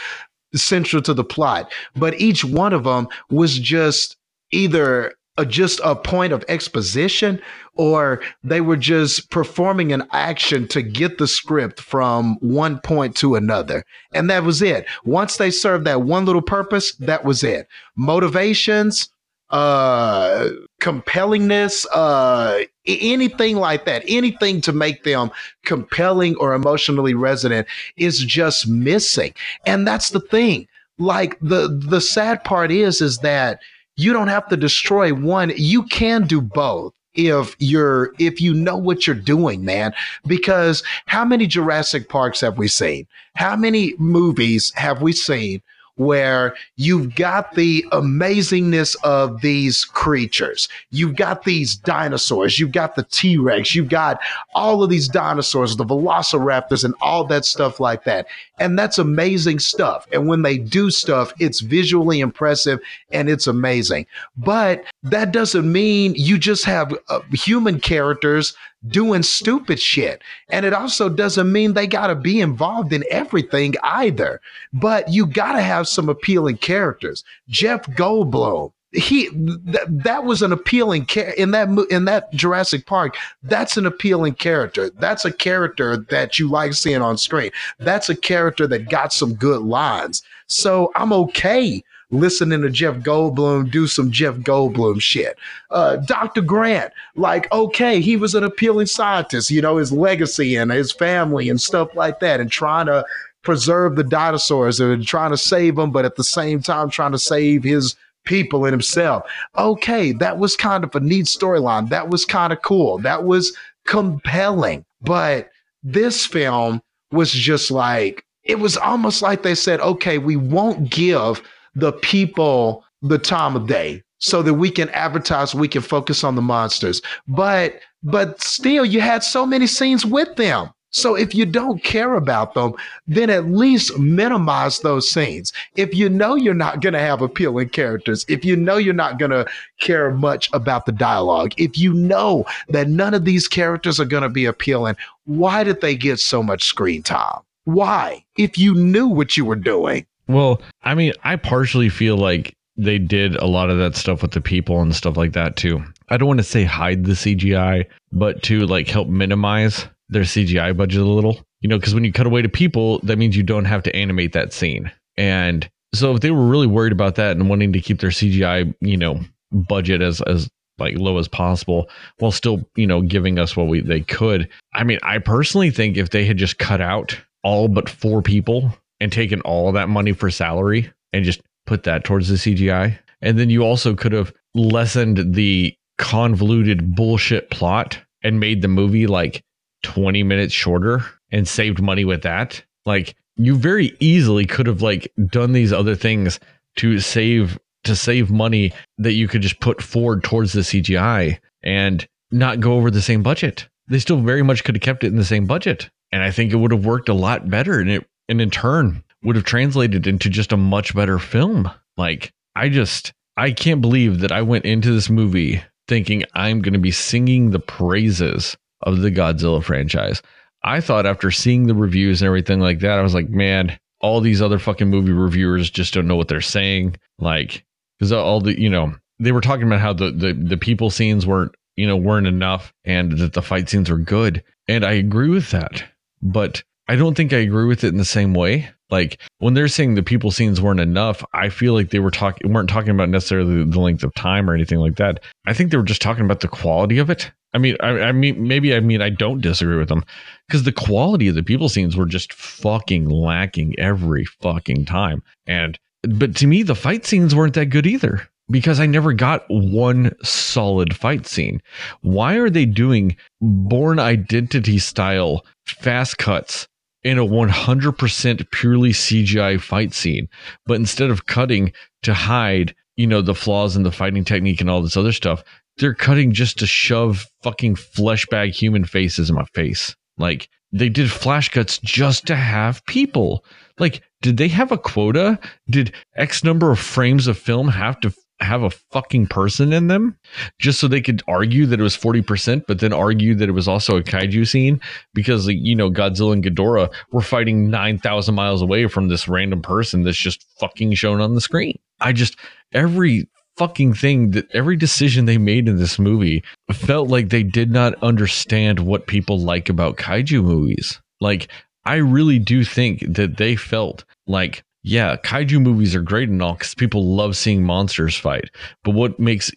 S2: central to the plot, but each one of them was just either just a point of exposition or they were just performing an action to get the script from one point to another. And that was it. Once they served that one little purpose, that was it. Motivations, uh compellingness uh anything like that anything to make them compelling or emotionally resonant is just missing and that's the thing like the the sad part is is that you don't have to destroy one. You can do both if you're if you know what you're doing man. Because how many jurassic parks have we seen? How many movies have we seen where you've got the amazingness of these creatures. You've got these dinosaurs, you've got the T Rex, you've got all of these dinosaurs, the velociraptors, and all that stuff like that. And that's amazing stuff. And when they do stuff, it's visually impressive and it's amazing. But that doesn't mean you just have uh, human characters doing stupid shit. And it also doesn't mean they got to be involved in everything either. But you got to have some appealing characters. Jeff Goldblum, he th- that was an appealing char- in that in that Jurassic Park. That's an appealing character. That's a character that you like seeing on screen. That's a character that got some good lines. So I'm okay listening to Jeff Goldblum do some Jeff Goldblum shit. Uh, Dr. Grant, like, okay, he was an appealing scientist, you know, his legacy and his family and stuff like that, and trying to preserve the dinosaurs and trying to save them, but at the same time trying to save his people and himself. Okay, that was kind of a neat storyline. That was kind of cool. That was compelling. But this film was just like, it was almost like they said, okay, we won't give the people the time of day so that we can advertise we can focus on the monsters. But but still you had so many scenes with them. So if you don't care about them then at least minimize those scenes. If you know you're not going to have appealing characters if you know you're not going to care much about the dialogue if you know that none of these characters are going to be appealing why did they get so much screen time? Why? If you knew what you were doing
S1: well, I mean, I partially feel like they did a lot of that stuff with the people and stuff like that too. I don't want to say hide the CGI, but to like help minimize their CGI budget a little. You know, because when you cut away to people, that means you don't have to animate that scene. And so if they were really worried about that and wanting to keep their CGI, you know, budget as as like low as possible while still, you know, giving us what we they could. I mean, I personally think if they had just cut out all but four people and taken all that money for salary and just put that towards the CGI. And then you also could have lessened the convoluted bullshit plot and made the movie like 20 minutes shorter and saved money with that. Like you very easily could have like done these other things to save to save money that you could just put forward towards the CGI and not go over the same budget. They still very much could have kept it in the same budget. And I think it would have worked a lot better and it and in turn would have translated into just a much better film. Like, I just, I can't believe that I went into this movie thinking I'm going to be singing the praises of the Godzilla franchise. I thought after seeing the reviews and everything like that, I was like, man, all these other fucking movie reviewers just don't know what they're saying. Like, because all the, you know, they were talking about how the, the, the people scenes weren't, you know, weren't enough and that the fight scenes were good. And I agree with that. But I don't think I agree with it in the same way. Like when they're saying the people scenes weren't enough, I feel like they were talking weren't talking about necessarily the length of time or anything like that. I think they were just talking about the quality of it. I mean, I, I mean, maybe I mean I don't disagree with them because the quality of the people scenes were just fucking lacking every fucking time. And but to me, the fight scenes weren't that good either because I never got one solid fight scene. Why are they doing Bourne Identity style fast cuts in a 100% purely CGI fight scene. But instead of cutting to hide, you know, the flaws in the fighting technique and all this other stuff, they're cutting just to shove fucking flesh bag human faces in my face. Like, they did flash cuts just to have people. Like, did they have a quota? Did X number of frames of film have to have a fucking person in them just so they could argue that it was 40%, but then argue that it was also a kaiju scene because, you know, Godzilla and Ghidorah were fighting 9,000 miles away from this random person that's just fucking shown on the screen. I just, every fucking thing that every decision they made in this movie felt like they did not understand what people like about kaiju movies. Like, I really do think that they felt like yeah, kaiju movies are great and all because people love seeing monsters fight. But what makes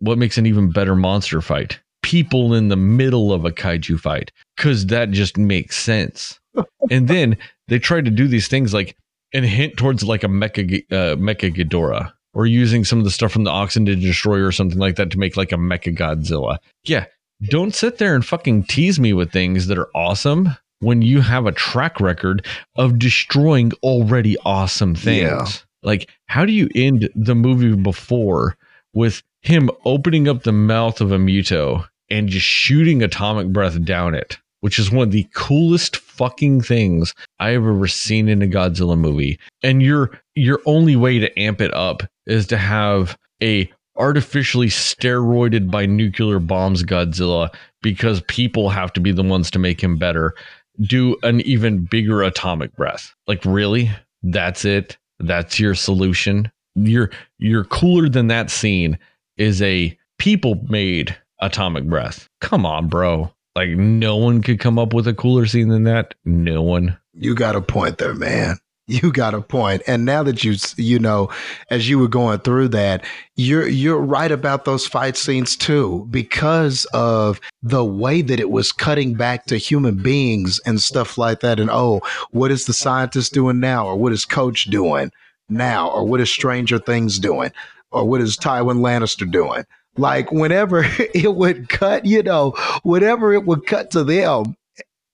S1: what makes an even better monster fight? People in the middle of a kaiju fight, because that just makes sense. and then they try to do these things like and hint towards like a mecha uh, mecha Ghidorah or using some of the stuff from the Oxygen Destroyer or something like that to make like a mecha Godzilla. Yeah, don't sit there and fucking tease me with things that are awesome when you have a track record of destroying already awesome things. Yeah. Like, how do you end the movie before with him opening up the mouth of a Muto and just shooting atomic breath down it? Which is one of the coolest fucking things I've ever seen in a Godzilla movie. And your your only way to amp it up is to have a artificially steroided by nuclear bombs Godzilla because people have to be the ones to make him better do an even bigger atomic breath. Like really? That's it? That's your solution? You're you're cooler than that scene is a people made atomic breath. Come on, bro. Like no one could come up with a cooler scene than that. No one.
S2: You got a point there, man. You got a point. And now that you you know, as you were going through that, you're you're right about those fight scenes too, because of the way that it was cutting back to human beings and stuff like that. And oh, what is the scientist doing now? Or what is Coach doing now? Or what is Stranger Things doing? Or what is Tywin Lannister doing? Like whenever it would cut, you know, whatever it would cut to them,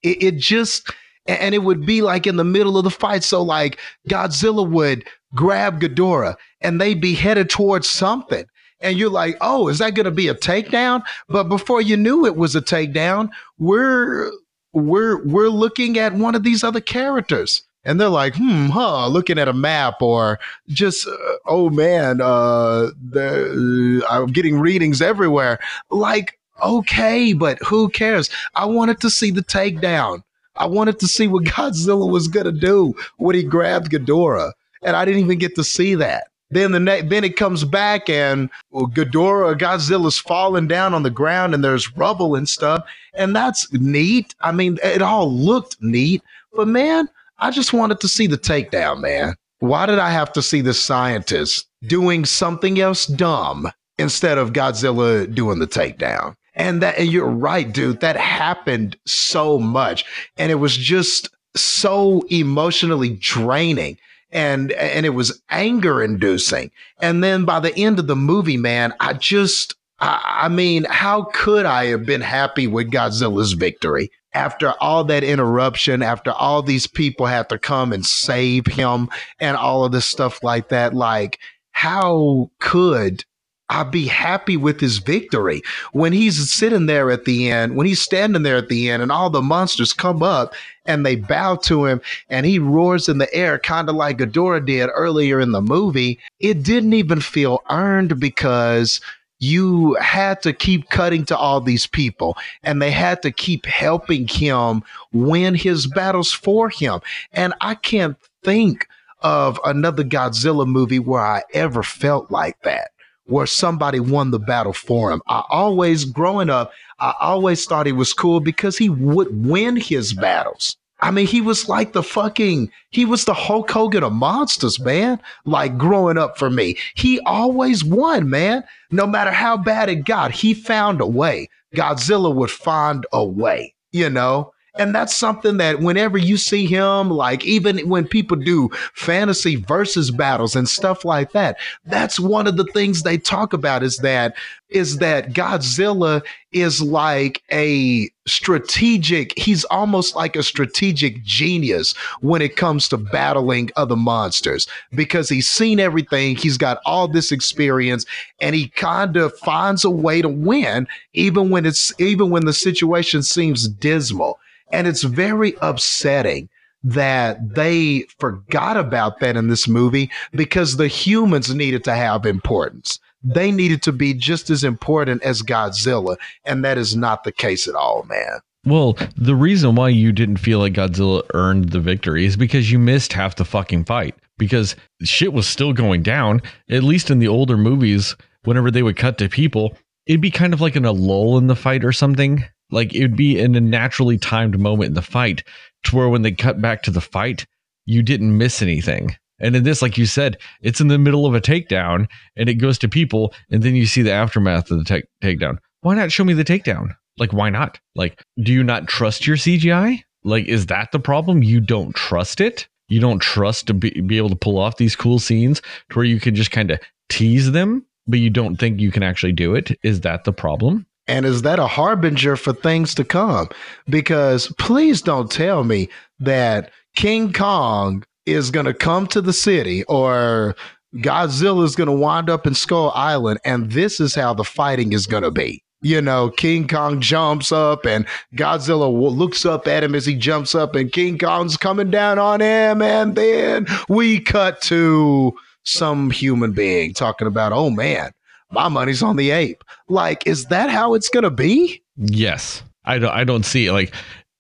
S2: it, it just and it would be like in the middle of the fight. So like Godzilla would grab Ghidorah and they'd be headed towards something. And you're like, oh, is that going to be a takedown? But before you knew it was a takedown, we're we're we're looking at one of these other characters. And they're like, hmm, huh, looking at a map or just, uh, oh man, uh, uh, I'm getting readings everywhere. Like, okay, but who cares? I wanted to see the takedown. I wanted to see what Godzilla was gonna do when he grabbed Ghidorah, and I didn't even get to see that. Then the ne- then it comes back and well, Ghidorah, Godzilla's falling down on the ground, and there's rubble and stuff, and that's neat. I mean, it all looked neat, but man, I just wanted to see the takedown, man. Why did I have to see the scientist doing something else dumb instead of Godzilla doing the takedown? And that, and you're right, dude, that happened so much. And it was just so emotionally draining and and it was anger inducing and then by the end of the movie man i just I, I, mean how could i have been happy with godzilla's victory after all that interruption after all these people had to come and save him and all of this stuff like that like how could I'd be happy with his victory. When he's sitting there at the end, when he's standing there at the end, and all the monsters come up and they bow to him, and he roars in the air, kind of like Ghidorah did earlier in the movie, it didn't even feel earned because you had to keep cutting to all these people and they had to keep helping him win his battles for him. And I can't think of another Godzilla movie where I ever felt like that where somebody won the battle for him. I always, growing up, I always thought he was cool because he would win his battles. I mean, he was like the fucking, he was the Hulk Hogan of monsters, man. Like growing up for me, he always won, man. No matter how bad it got, he found a way. Godzilla would find a way, you know? And that's something that whenever you see him, like even when people do fantasy versus battles and stuff like that, that's one of the things they talk about is that is that Godzilla is like a strategic, he's almost like a strategic genius when it comes to battling other monsters because he's seen everything, he's got all this experience, and he kind of finds a way to win even when it's even when the situation seems dismal And it's very upsetting that they forgot about that in this movie because the humans needed to have importance. They needed to be just as important as Godzilla. And that is not the case at all, man.
S1: Well, the reason why you didn't feel like Godzilla earned the victory is because you missed half the fucking fight. Because shit was still going down. At least in the older movies, whenever they would cut to people, it'd be kind of like in a lull in the fight or something. Like it'd be in a naturally timed moment in the fight to where when they cut back to the fight, you didn't miss anything. And in this, like you said, it's in the middle of a takedown and it goes to people, and then you see the aftermath of the take- takedown. Why not show me the takedown? Like, why not? Like, do you not trust your CGI? Like, is that the problem? You don't trust it? You don't trust to be, be able to pull off these cool scenes to where you can just kind of tease them, but you don't think you can actually do it? Is that the problem?
S2: And is that a harbinger for things to come? Because please don't tell me that King Kong is going to come to the city or Godzilla is going to wind up in Skull Island and this is how the fighting is going to be. You know, King Kong jumps up and Godzilla looks up at him as he jumps up and King Kong's coming down on him. And then we cut to some human being talking about, oh man, my money's on the ape. Like, is that how it's going to be?
S1: Yes. I don't, I don't see like,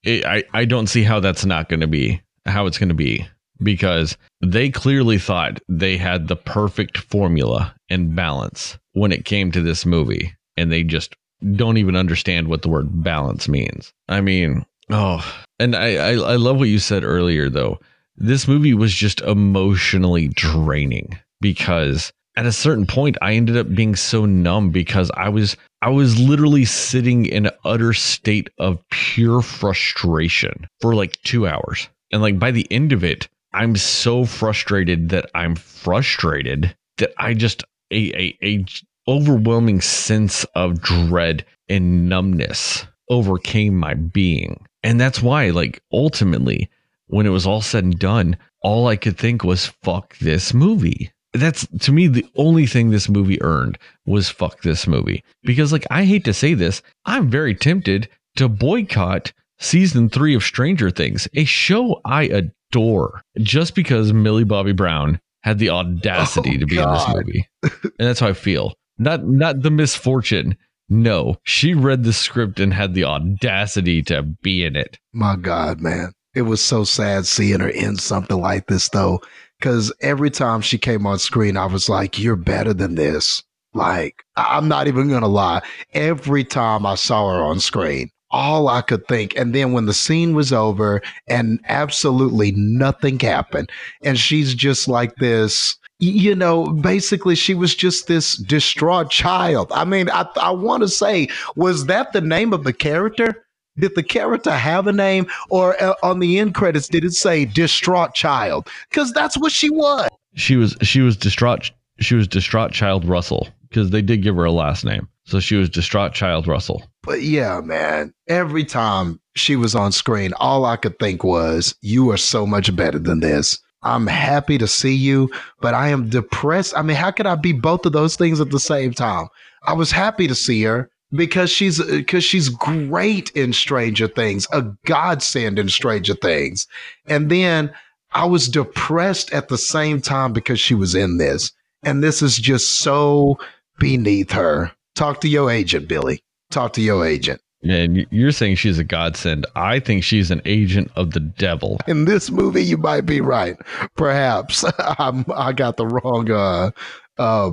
S1: it, I, I don't see how that's not going to be, how it's going to be because they clearly thought they had the perfect formula and balance when it came to this movie. And they just don't even understand what the word balance means. I mean, oh, and I, I, I love what you said earlier, though. This movie was just emotionally draining because at a certain point I ended up being so numb because I was I was literally sitting in an utter state of pure frustration for like 2 hours. And like by the end of it, I'm so frustrated that I'm frustrated that I just a a, a overwhelming sense of dread and numbness overcame my being. And that's why like ultimately when it was all said and done, all I could think was fuck this movie that's to me the only thing this movie earned was fuck this movie. Because like i hate to say this i'm very tempted to boycott season three of stranger things a show i adore just because millie bobby brown had the audacity oh, to be God. in this movie. And that's how i feel. Not not the misfortune. No she read the script and had the audacity to be in it.
S2: My god man. It was so sad seeing her in something like this though because every time she came on screen, I was like, you're better than this. Like, I'm not even going to lie. Every time I saw her on screen, all I could think. And then when the scene was over and absolutely nothing happened, and she's just like this, you know, basically she was just this distraught child. I mean, I, I want to say, was that the name of the character? Did the character have a name, or uh, on the end credits did it say "distraught child"? Because that's what she was.
S1: She was she was distraught. She was distraught child Russell because they did give her a last name, so she was distraught child Russell.
S2: But yeah, man, every time she was on screen, all I could think was, "You are so much better than this." I'm happy to see you, but I am depressed. I mean, how could I be both of those things at the same time? I was happy to see her, because she's because she's great in Stranger Things, a godsend in Stranger Things. And then I was depressed at the same time because she was in this. And this is just so beneath her. Talk to your agent, Billy. Talk to your agent.
S1: And you're saying she's a godsend. I think she's an agent of the devil.
S2: In this movie, you might be right. Perhaps I'm, I got the wrong, uh, uh,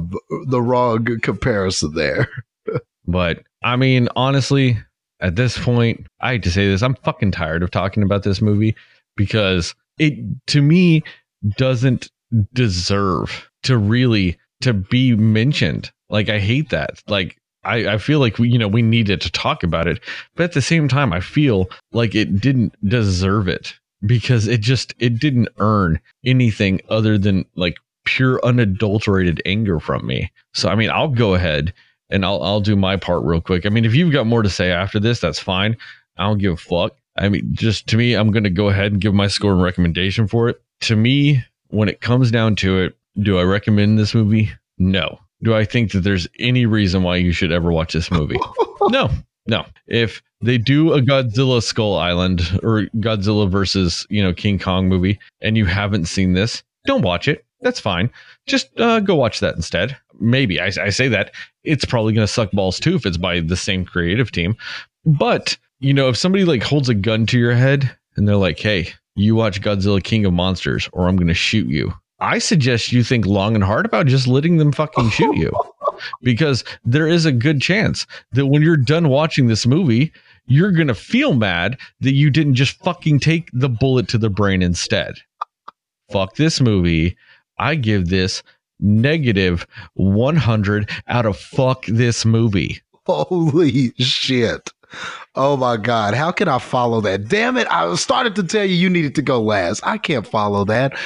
S2: the wrong comparison there.
S1: But I mean, honestly, at this point, I hate to say this, I'm fucking tired of talking about this movie because it to me doesn't deserve to really to be mentioned. Like I hate that. Like I, I feel like we, you know, we needed to talk about it, but at the same time, I feel like it didn't deserve it because it just it didn't earn anything other than like pure unadulterated anger from me. So I mean, I'll go ahead and I'll I'll do my part real quick. I mean, if you've got more to say after this, that's fine. I don't give a fuck. I mean, just to me, I'm going to go ahead and give my score and recommendation for it. To me, when it comes down to it, do I recommend this movie? No. Do I think that there's any reason why you should ever watch this movie? no. No. If they do a Godzilla Skull Island or Godzilla versus, you know, King Kong movie and you haven't seen this, don't watch it. That's fine. Just uh, go watch that instead. Maybe I, I say that it's probably going to suck balls too if it's by the same creative team. But, you know, if somebody like holds a gun to your head and they're like, hey, you watch Godzilla King of Monsters or I'm going to shoot you. I suggest you think long and hard about just letting them fucking shoot you because there is a good chance that when you're done watching this movie, you're going to feel mad that you didn't just fucking take the bullet to the brain instead. Fuck this movie. I give this negative 100 out of fuck this movie.
S2: Holy shit. Oh my God. How can I follow that? Damn it. I started to tell you you needed to go last. I can't follow that.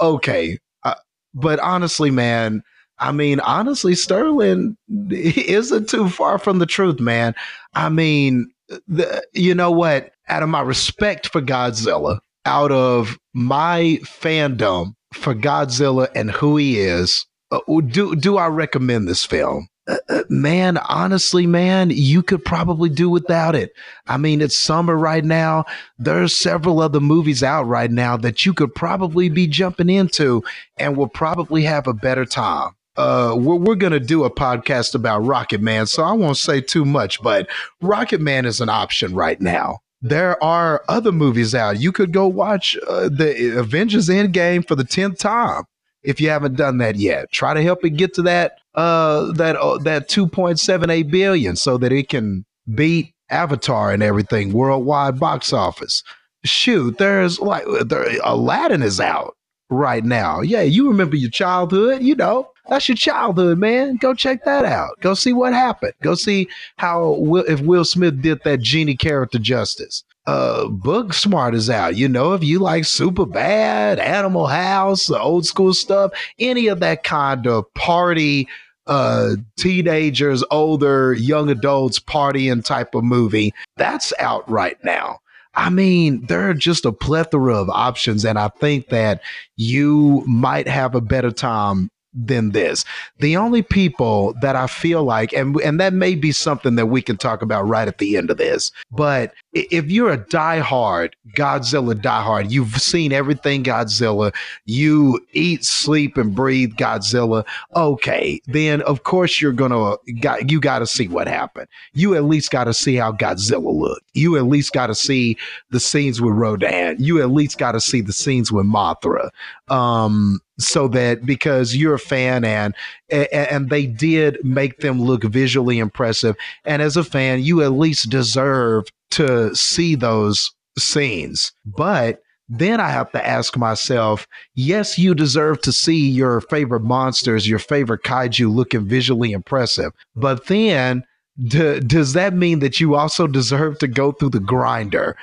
S2: Okay. Uh, but honestly, man, I mean, honestly, Sterling isn't too far from the truth, man. I mean, the, you know what? Out of my respect for Godzilla, out of my fandom for Godzilla and who he is, uh, do do I recommend this film? Uh, uh, man, honestly, man, you could probably do without it. I mean, it's summer right now. There's several other movies out right now that you could probably be jumping into and will probably have a better time. Uh, we're, we're going to do a podcast about Rocket Man, so I won't say too much, but Rocket Man is an option right now. There are other movies out. You could go watch uh, the Avengers Endgame for the 10th time if you haven't done that yet. Try to help it get to that uh that uh, that 2.78 billion so that it can beat Avatar and everything worldwide box office. Shoot, there's like there, Aladdin is out right now. Yeah, you remember your childhood, you know. That's your childhood, man. Go check that out. Go see what happened. Go see how Will, if Will Smith did that genie character justice uh Booksmart is out. You know, if you like super bad, Animal House, the old school stuff, any of that kind of party uh teenagers, older, young adults partying type of movie, that's out right now. I mean, there are just a plethora of options, and I think that you might have a better time than this. The only people that I feel like, and and that may be something that we can talk about right at the end of this, but if you're a diehard Godzilla diehard, you've seen everything Godzilla, you eat, sleep, and breathe Godzilla. Okay, then of course you're gonna got you got to see what happened. You at least got to see how Godzilla looked. You at least got to see the scenes with Rodan. You at least got to see the scenes with Mothra. Um, so that because you're a fan and and they did make them look visually impressive and as a fan you at least deserve to see those scenes but then I have to ask myself, yes, you deserve to see your favorite monsters, your favorite kaiju looking visually impressive. But then, d- does that mean that you also deserve to go through the grinder?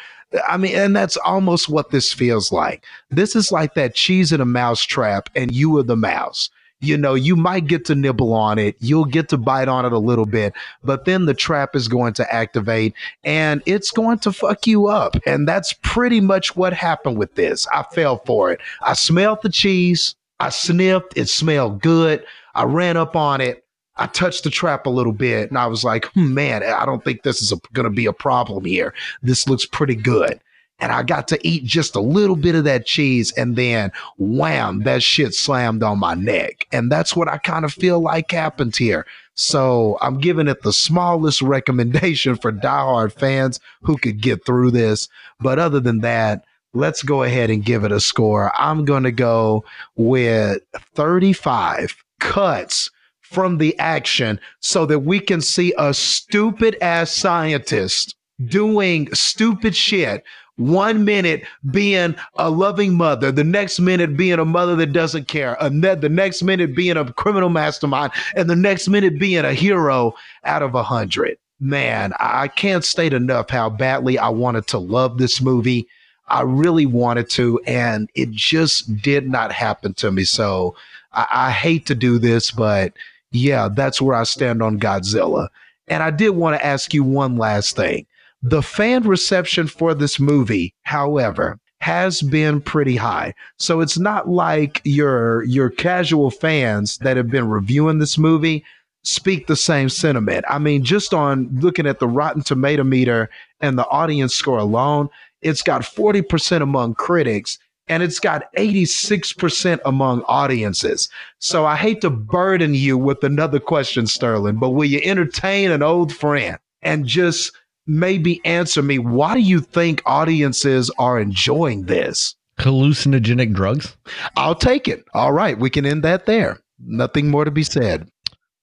S2: I mean, and that's almost what this feels like. This is like that cheese in a mouse trap, and you are the mouse. You know, you might get to nibble on it, you'll get to bite on it a little bit, but then the trap is going to activate and it's going to fuck you up. And that's pretty much what happened with this. I fell for it. I smelled the cheese, I sniffed, it smelled good. I ran up on it. I touched the trap a little bit and I was like, hmm, man, I don't think this is going to be a problem here. This looks pretty good. And I got to eat just a little bit of that cheese and then wham, that shit slammed on my neck. And that's what I kind of feel like happened here. So I'm giving it the smallest recommendation for diehard fans who could get through this. But other than that, let's go ahead and give it a score. I'm going to go with 35 cuts from the action so that we can see a stupid ass scientist doing stupid shit. One minute being a loving mother, the next minute being a mother that doesn't care, the next minute being a criminal mastermind, and the next minute being a hero out of a hundred. Man, I can't state enough how badly I wanted to love this movie. I really wanted to, and it just did not happen to me. So I, I hate to do this, but yeah, that's where I stand on Godzilla. And I did want to ask you one last thing. The fan reception for this movie, however, has been pretty high. So it's not like your your casual fans that have been reviewing this movie speak the same sentiment. I mean, just on looking at the Rotten Tomato meter and the audience score alone, it's got 40% among critics and it's got 86% among audiences. So I hate to burden you with another question, Sterling, but will you entertain an old friend and just maybe answer me why do you think audiences are enjoying this?
S1: Hallucinogenic drugs?
S2: I'll take it. All right, we can end that there. Nothing more to be said.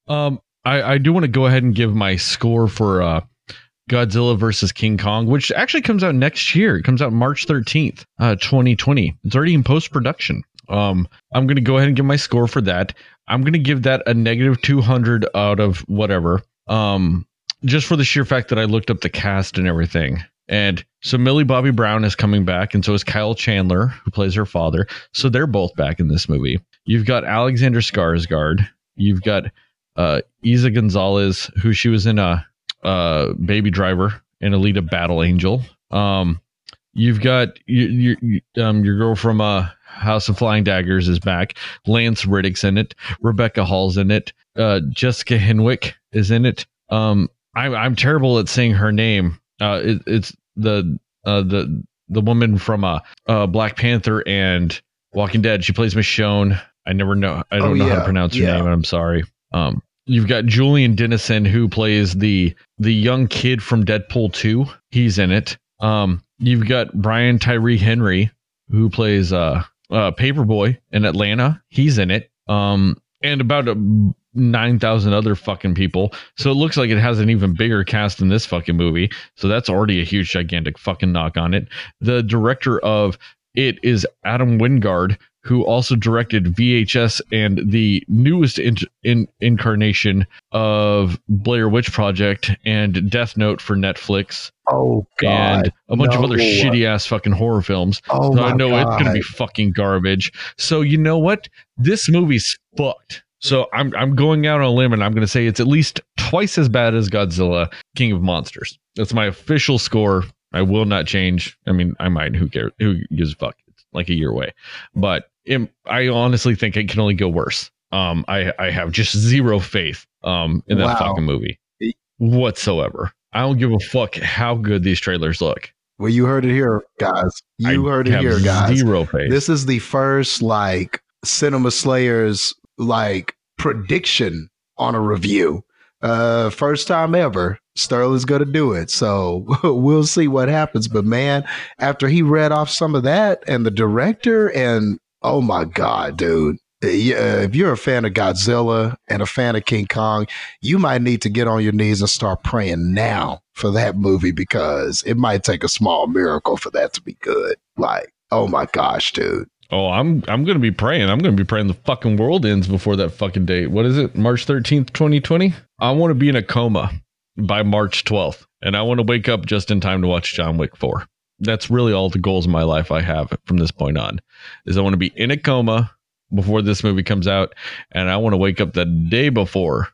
S1: Um, I, I do want to go ahead and give my score for uh, Godzilla versus King Kong, which actually comes out next year. It comes out March 13th, uh, 2020. It's already in post production. Um, I'm going to go ahead and give my score for that. I'm going to give that a negative 200 out of whatever. Um, just for the sheer fact that I looked up the cast and everything. And so Millie Bobby Brown is coming back, and so is Kyle Chandler, who plays her father. So they're both back in this movie. You've got Alexander Skarsgård. You've got uh, Eiza Gonzalez, who she was in a, Baby Driver and Alita Battle Angel. Um, you've got your your, um, your girl from uh, House of Flying Daggers is back. Lance Reddick's in it. Rebecca Hall's in it. Uh, Jessica Henwick is in it. Um, I'm I'm terrible at saying her name. Uh, it, it's the uh, the the woman from uh, uh Black Panther and Walking Dead. She plays Michonne. I never know. I don't
S2: Oh,
S1: know how to pronounce her
S2: yeah.
S1: name. I'm sorry. Um, you've got Julian Dennison who plays the the young kid from Deadpool 2. He's in it. Um, you've got Brian Tyree Henry who plays uh, uh Paper Boi in Atlanta. He's in it. Um, and about a nine thousand other fucking people. So it looks like it has an even bigger cast than this fucking movie. So that's already a huge, gigantic fucking knock on it. The director of it is Adam Wingard, who also directed VHS and the newest in, in, incarnation of Blair Witch Project and Death Note for Netflix
S2: Oh god!
S1: and a bunch of other shitty ass fucking horror films.
S2: Oh
S1: So
S2: my
S1: I know
S2: God.
S1: it's gonna be fucking garbage. So you know what? This movie's fucked. So I'm I'm going out on a limb and I'm gonna say it's at least twice as bad as Godzilla King of Monsters. That's my official score. I will not change. I mean, I might. Who cares? Who gives a fuck? It's like a year away. But it, I honestly think it can only go worse. Um, I I have just zero faith um in that
S2: Wow.
S1: fucking movie whatsoever. I don't give a fuck how good these trailers look.
S2: Well, you heard it here, guys. You
S1: I
S2: heard it here, guys.
S1: Zero faith.
S2: This is the first like Cinema Slayers like prediction on a review. Uh first time ever. Sterling's gonna do it. So we'll see what happens. But man, after he read off some of that and the director and oh my god, dude. Yeah, if you're a fan of Godzilla and a fan of King Kong, you might need to get on your knees and start praying now for that movie because it might take a small miracle for that to be good. Like, oh my gosh, dude.
S1: Oh, I'm I'm gonna be praying. I'm gonna be praying the fucking world ends before that fucking date. What is it? March thirteenth, twenty twenty. I want to be in a coma by March twelfth, and I want to wake up just in time to watch John Wick four. That's really all the goals in my life I have from this point on. Is I want to be in a coma before this movie comes out, and I want to wake up the day before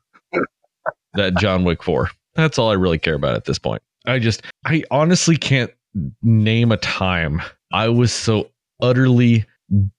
S1: that John Wick 4. That's all I really care about at this point. I just, I honestly can't name a time I was so utterly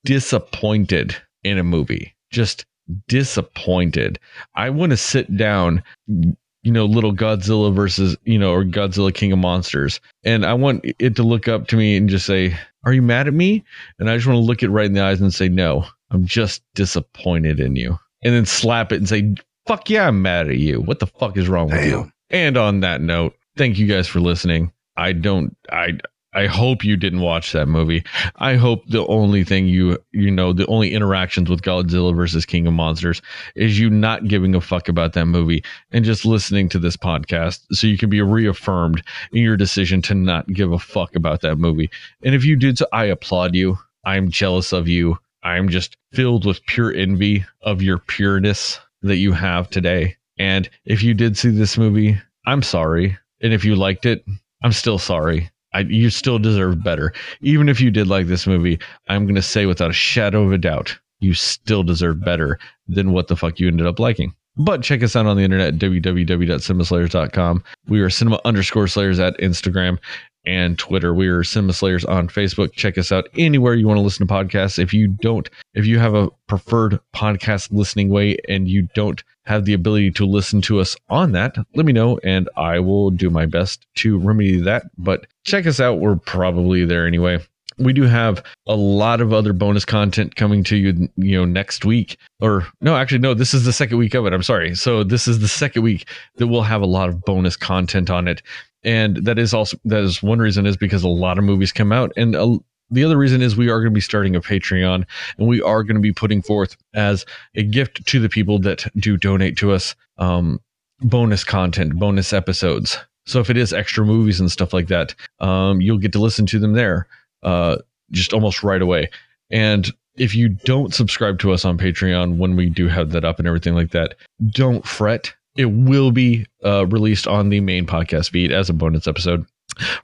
S1: disappointed in a movie. Just disappointed. I want to sit down, you know, little Godzilla versus, you know, or Godzilla King of Monsters, and I want it to look up to me and just say, Are you mad at me? And I just want to look it right in the eyes and say, No, I'm just disappointed in you. And then slap it and say, Fuck yeah, I'm mad at you. What the fuck is wrong with you? And on that note, thank you guys for listening. I don't I I hope you didn't watch that movie. I hope the only thing you you know, the only interactions with Godzilla versus King of Monsters is you not giving a fuck about that movie and just listening to this podcast so you can be reaffirmed in your decision to not give a fuck about that movie. And if you did so, I applaud you. I'm jealous of you. I'm just filled with pure envy of your pureness that you have today. And if you did see this movie, I'm sorry. And if you liked it, I'm still sorry. I, you still deserve better. Even if you did like this movie, I'm going to say without a shadow of a doubt, you still deserve better than what the fuck you ended up liking. But check us out on the internet, www.cinemaslayers.com. We are cinema underscore slayers at Instagram. and Twitter. We are Cinema Slayers on Facebook. Check us out anywhere you want to listen to podcasts. If you don't, if you have a preferred podcast listening way and you don't have the ability to listen to us on that, let me know and I will do my best to remedy that. But check us out. We're probably there anyway. We do have a lot of other bonus content coming to you you know next week. Or no actually no this is the second week of it. I'm sorry. So this is the second week that we'll have a lot of bonus content on it. And that is also that is one reason is because a lot of movies come out and uh, the other reason is we are going to be starting a patreon and we are going to be putting forth as a gift to the people that do donate to us um, bonus content bonus episodes so if it is extra movies and stuff like that um, you'll get to listen to them there uh, just almost right away. And if you don't subscribe to us on Patreon when we do have that up and everything like that, don't fret. It will be uh, released on the main podcast feed as a bonus episode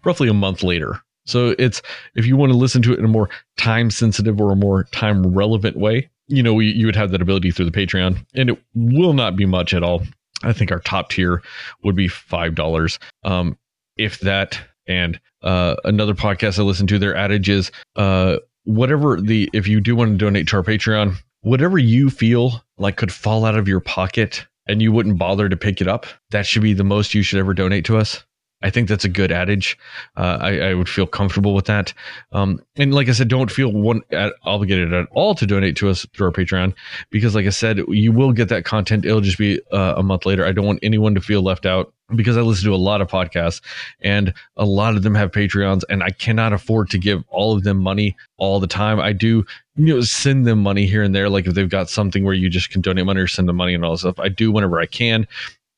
S1: roughly a month later. So it's if you want to listen to it in a more time sensitive or a more time relevant way, you know, you would have that ability through the Patreon, and it will not be much at all. I think our top tier would be five dollars, um, if that. And uh, another podcast I listen to, their adage is uh, whatever the if you do want to donate to our Patreon, whatever you feel like could fall out of your pocket and you wouldn't bother to pick it up, that should be the most you should ever donate to us. I think that's a good adage. Uh, I, I, would feel comfortable with that. Um, and like I said, don't feel one at, obligated at all to donate to us through our Patreon because, like I said, you will get that content. It'll just be uh, a month later. I don't want anyone to feel left out because I listen to a lot of podcasts and a lot of them have Patreons and I cannot afford to give all of them money all the time. I do, you know, send them money here and there. Like if they've got something where you just can donate money or send them money and all that stuff, I do whenever I can.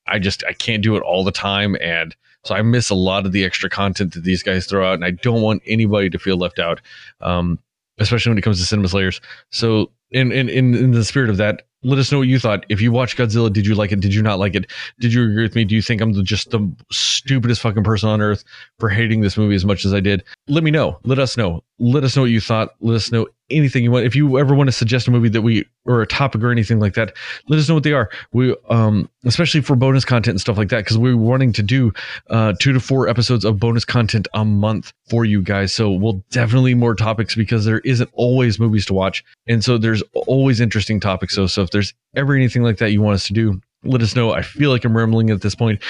S1: I just, I can't do it all the time. And, so I miss a lot of the extra content that these guys throw out, and I don't want anybody to feel left out, um, especially when it comes to Cinema Slayers. So in, in in in the spirit of that, let us know what you thought. If you watched Godzilla, did you like it? Did you not like it? Did you agree with me? Do you think I'm the, just the stupidest fucking person on earth for hating this movie as much as I did? Let me know. Let us know. Let us know what you thought. Let us know anything you want. If you ever want to suggest a movie that we or a topic or anything like that, let us know what they are. We um especially for bonus content and stuff like that because we're wanting to do uh two to four episodes of bonus content a month for you guys. So we'll definitely more topics because there isn't always movies to watch, and so there's always interesting topics. So so if there's ever anything like that you want us to do, let us know. I feel like I'm rambling at this point,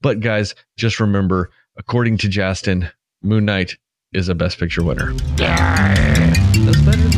S1: but guys, just remember, according to Justin, Moon Knight is a Best Picture winner.
S3: That's better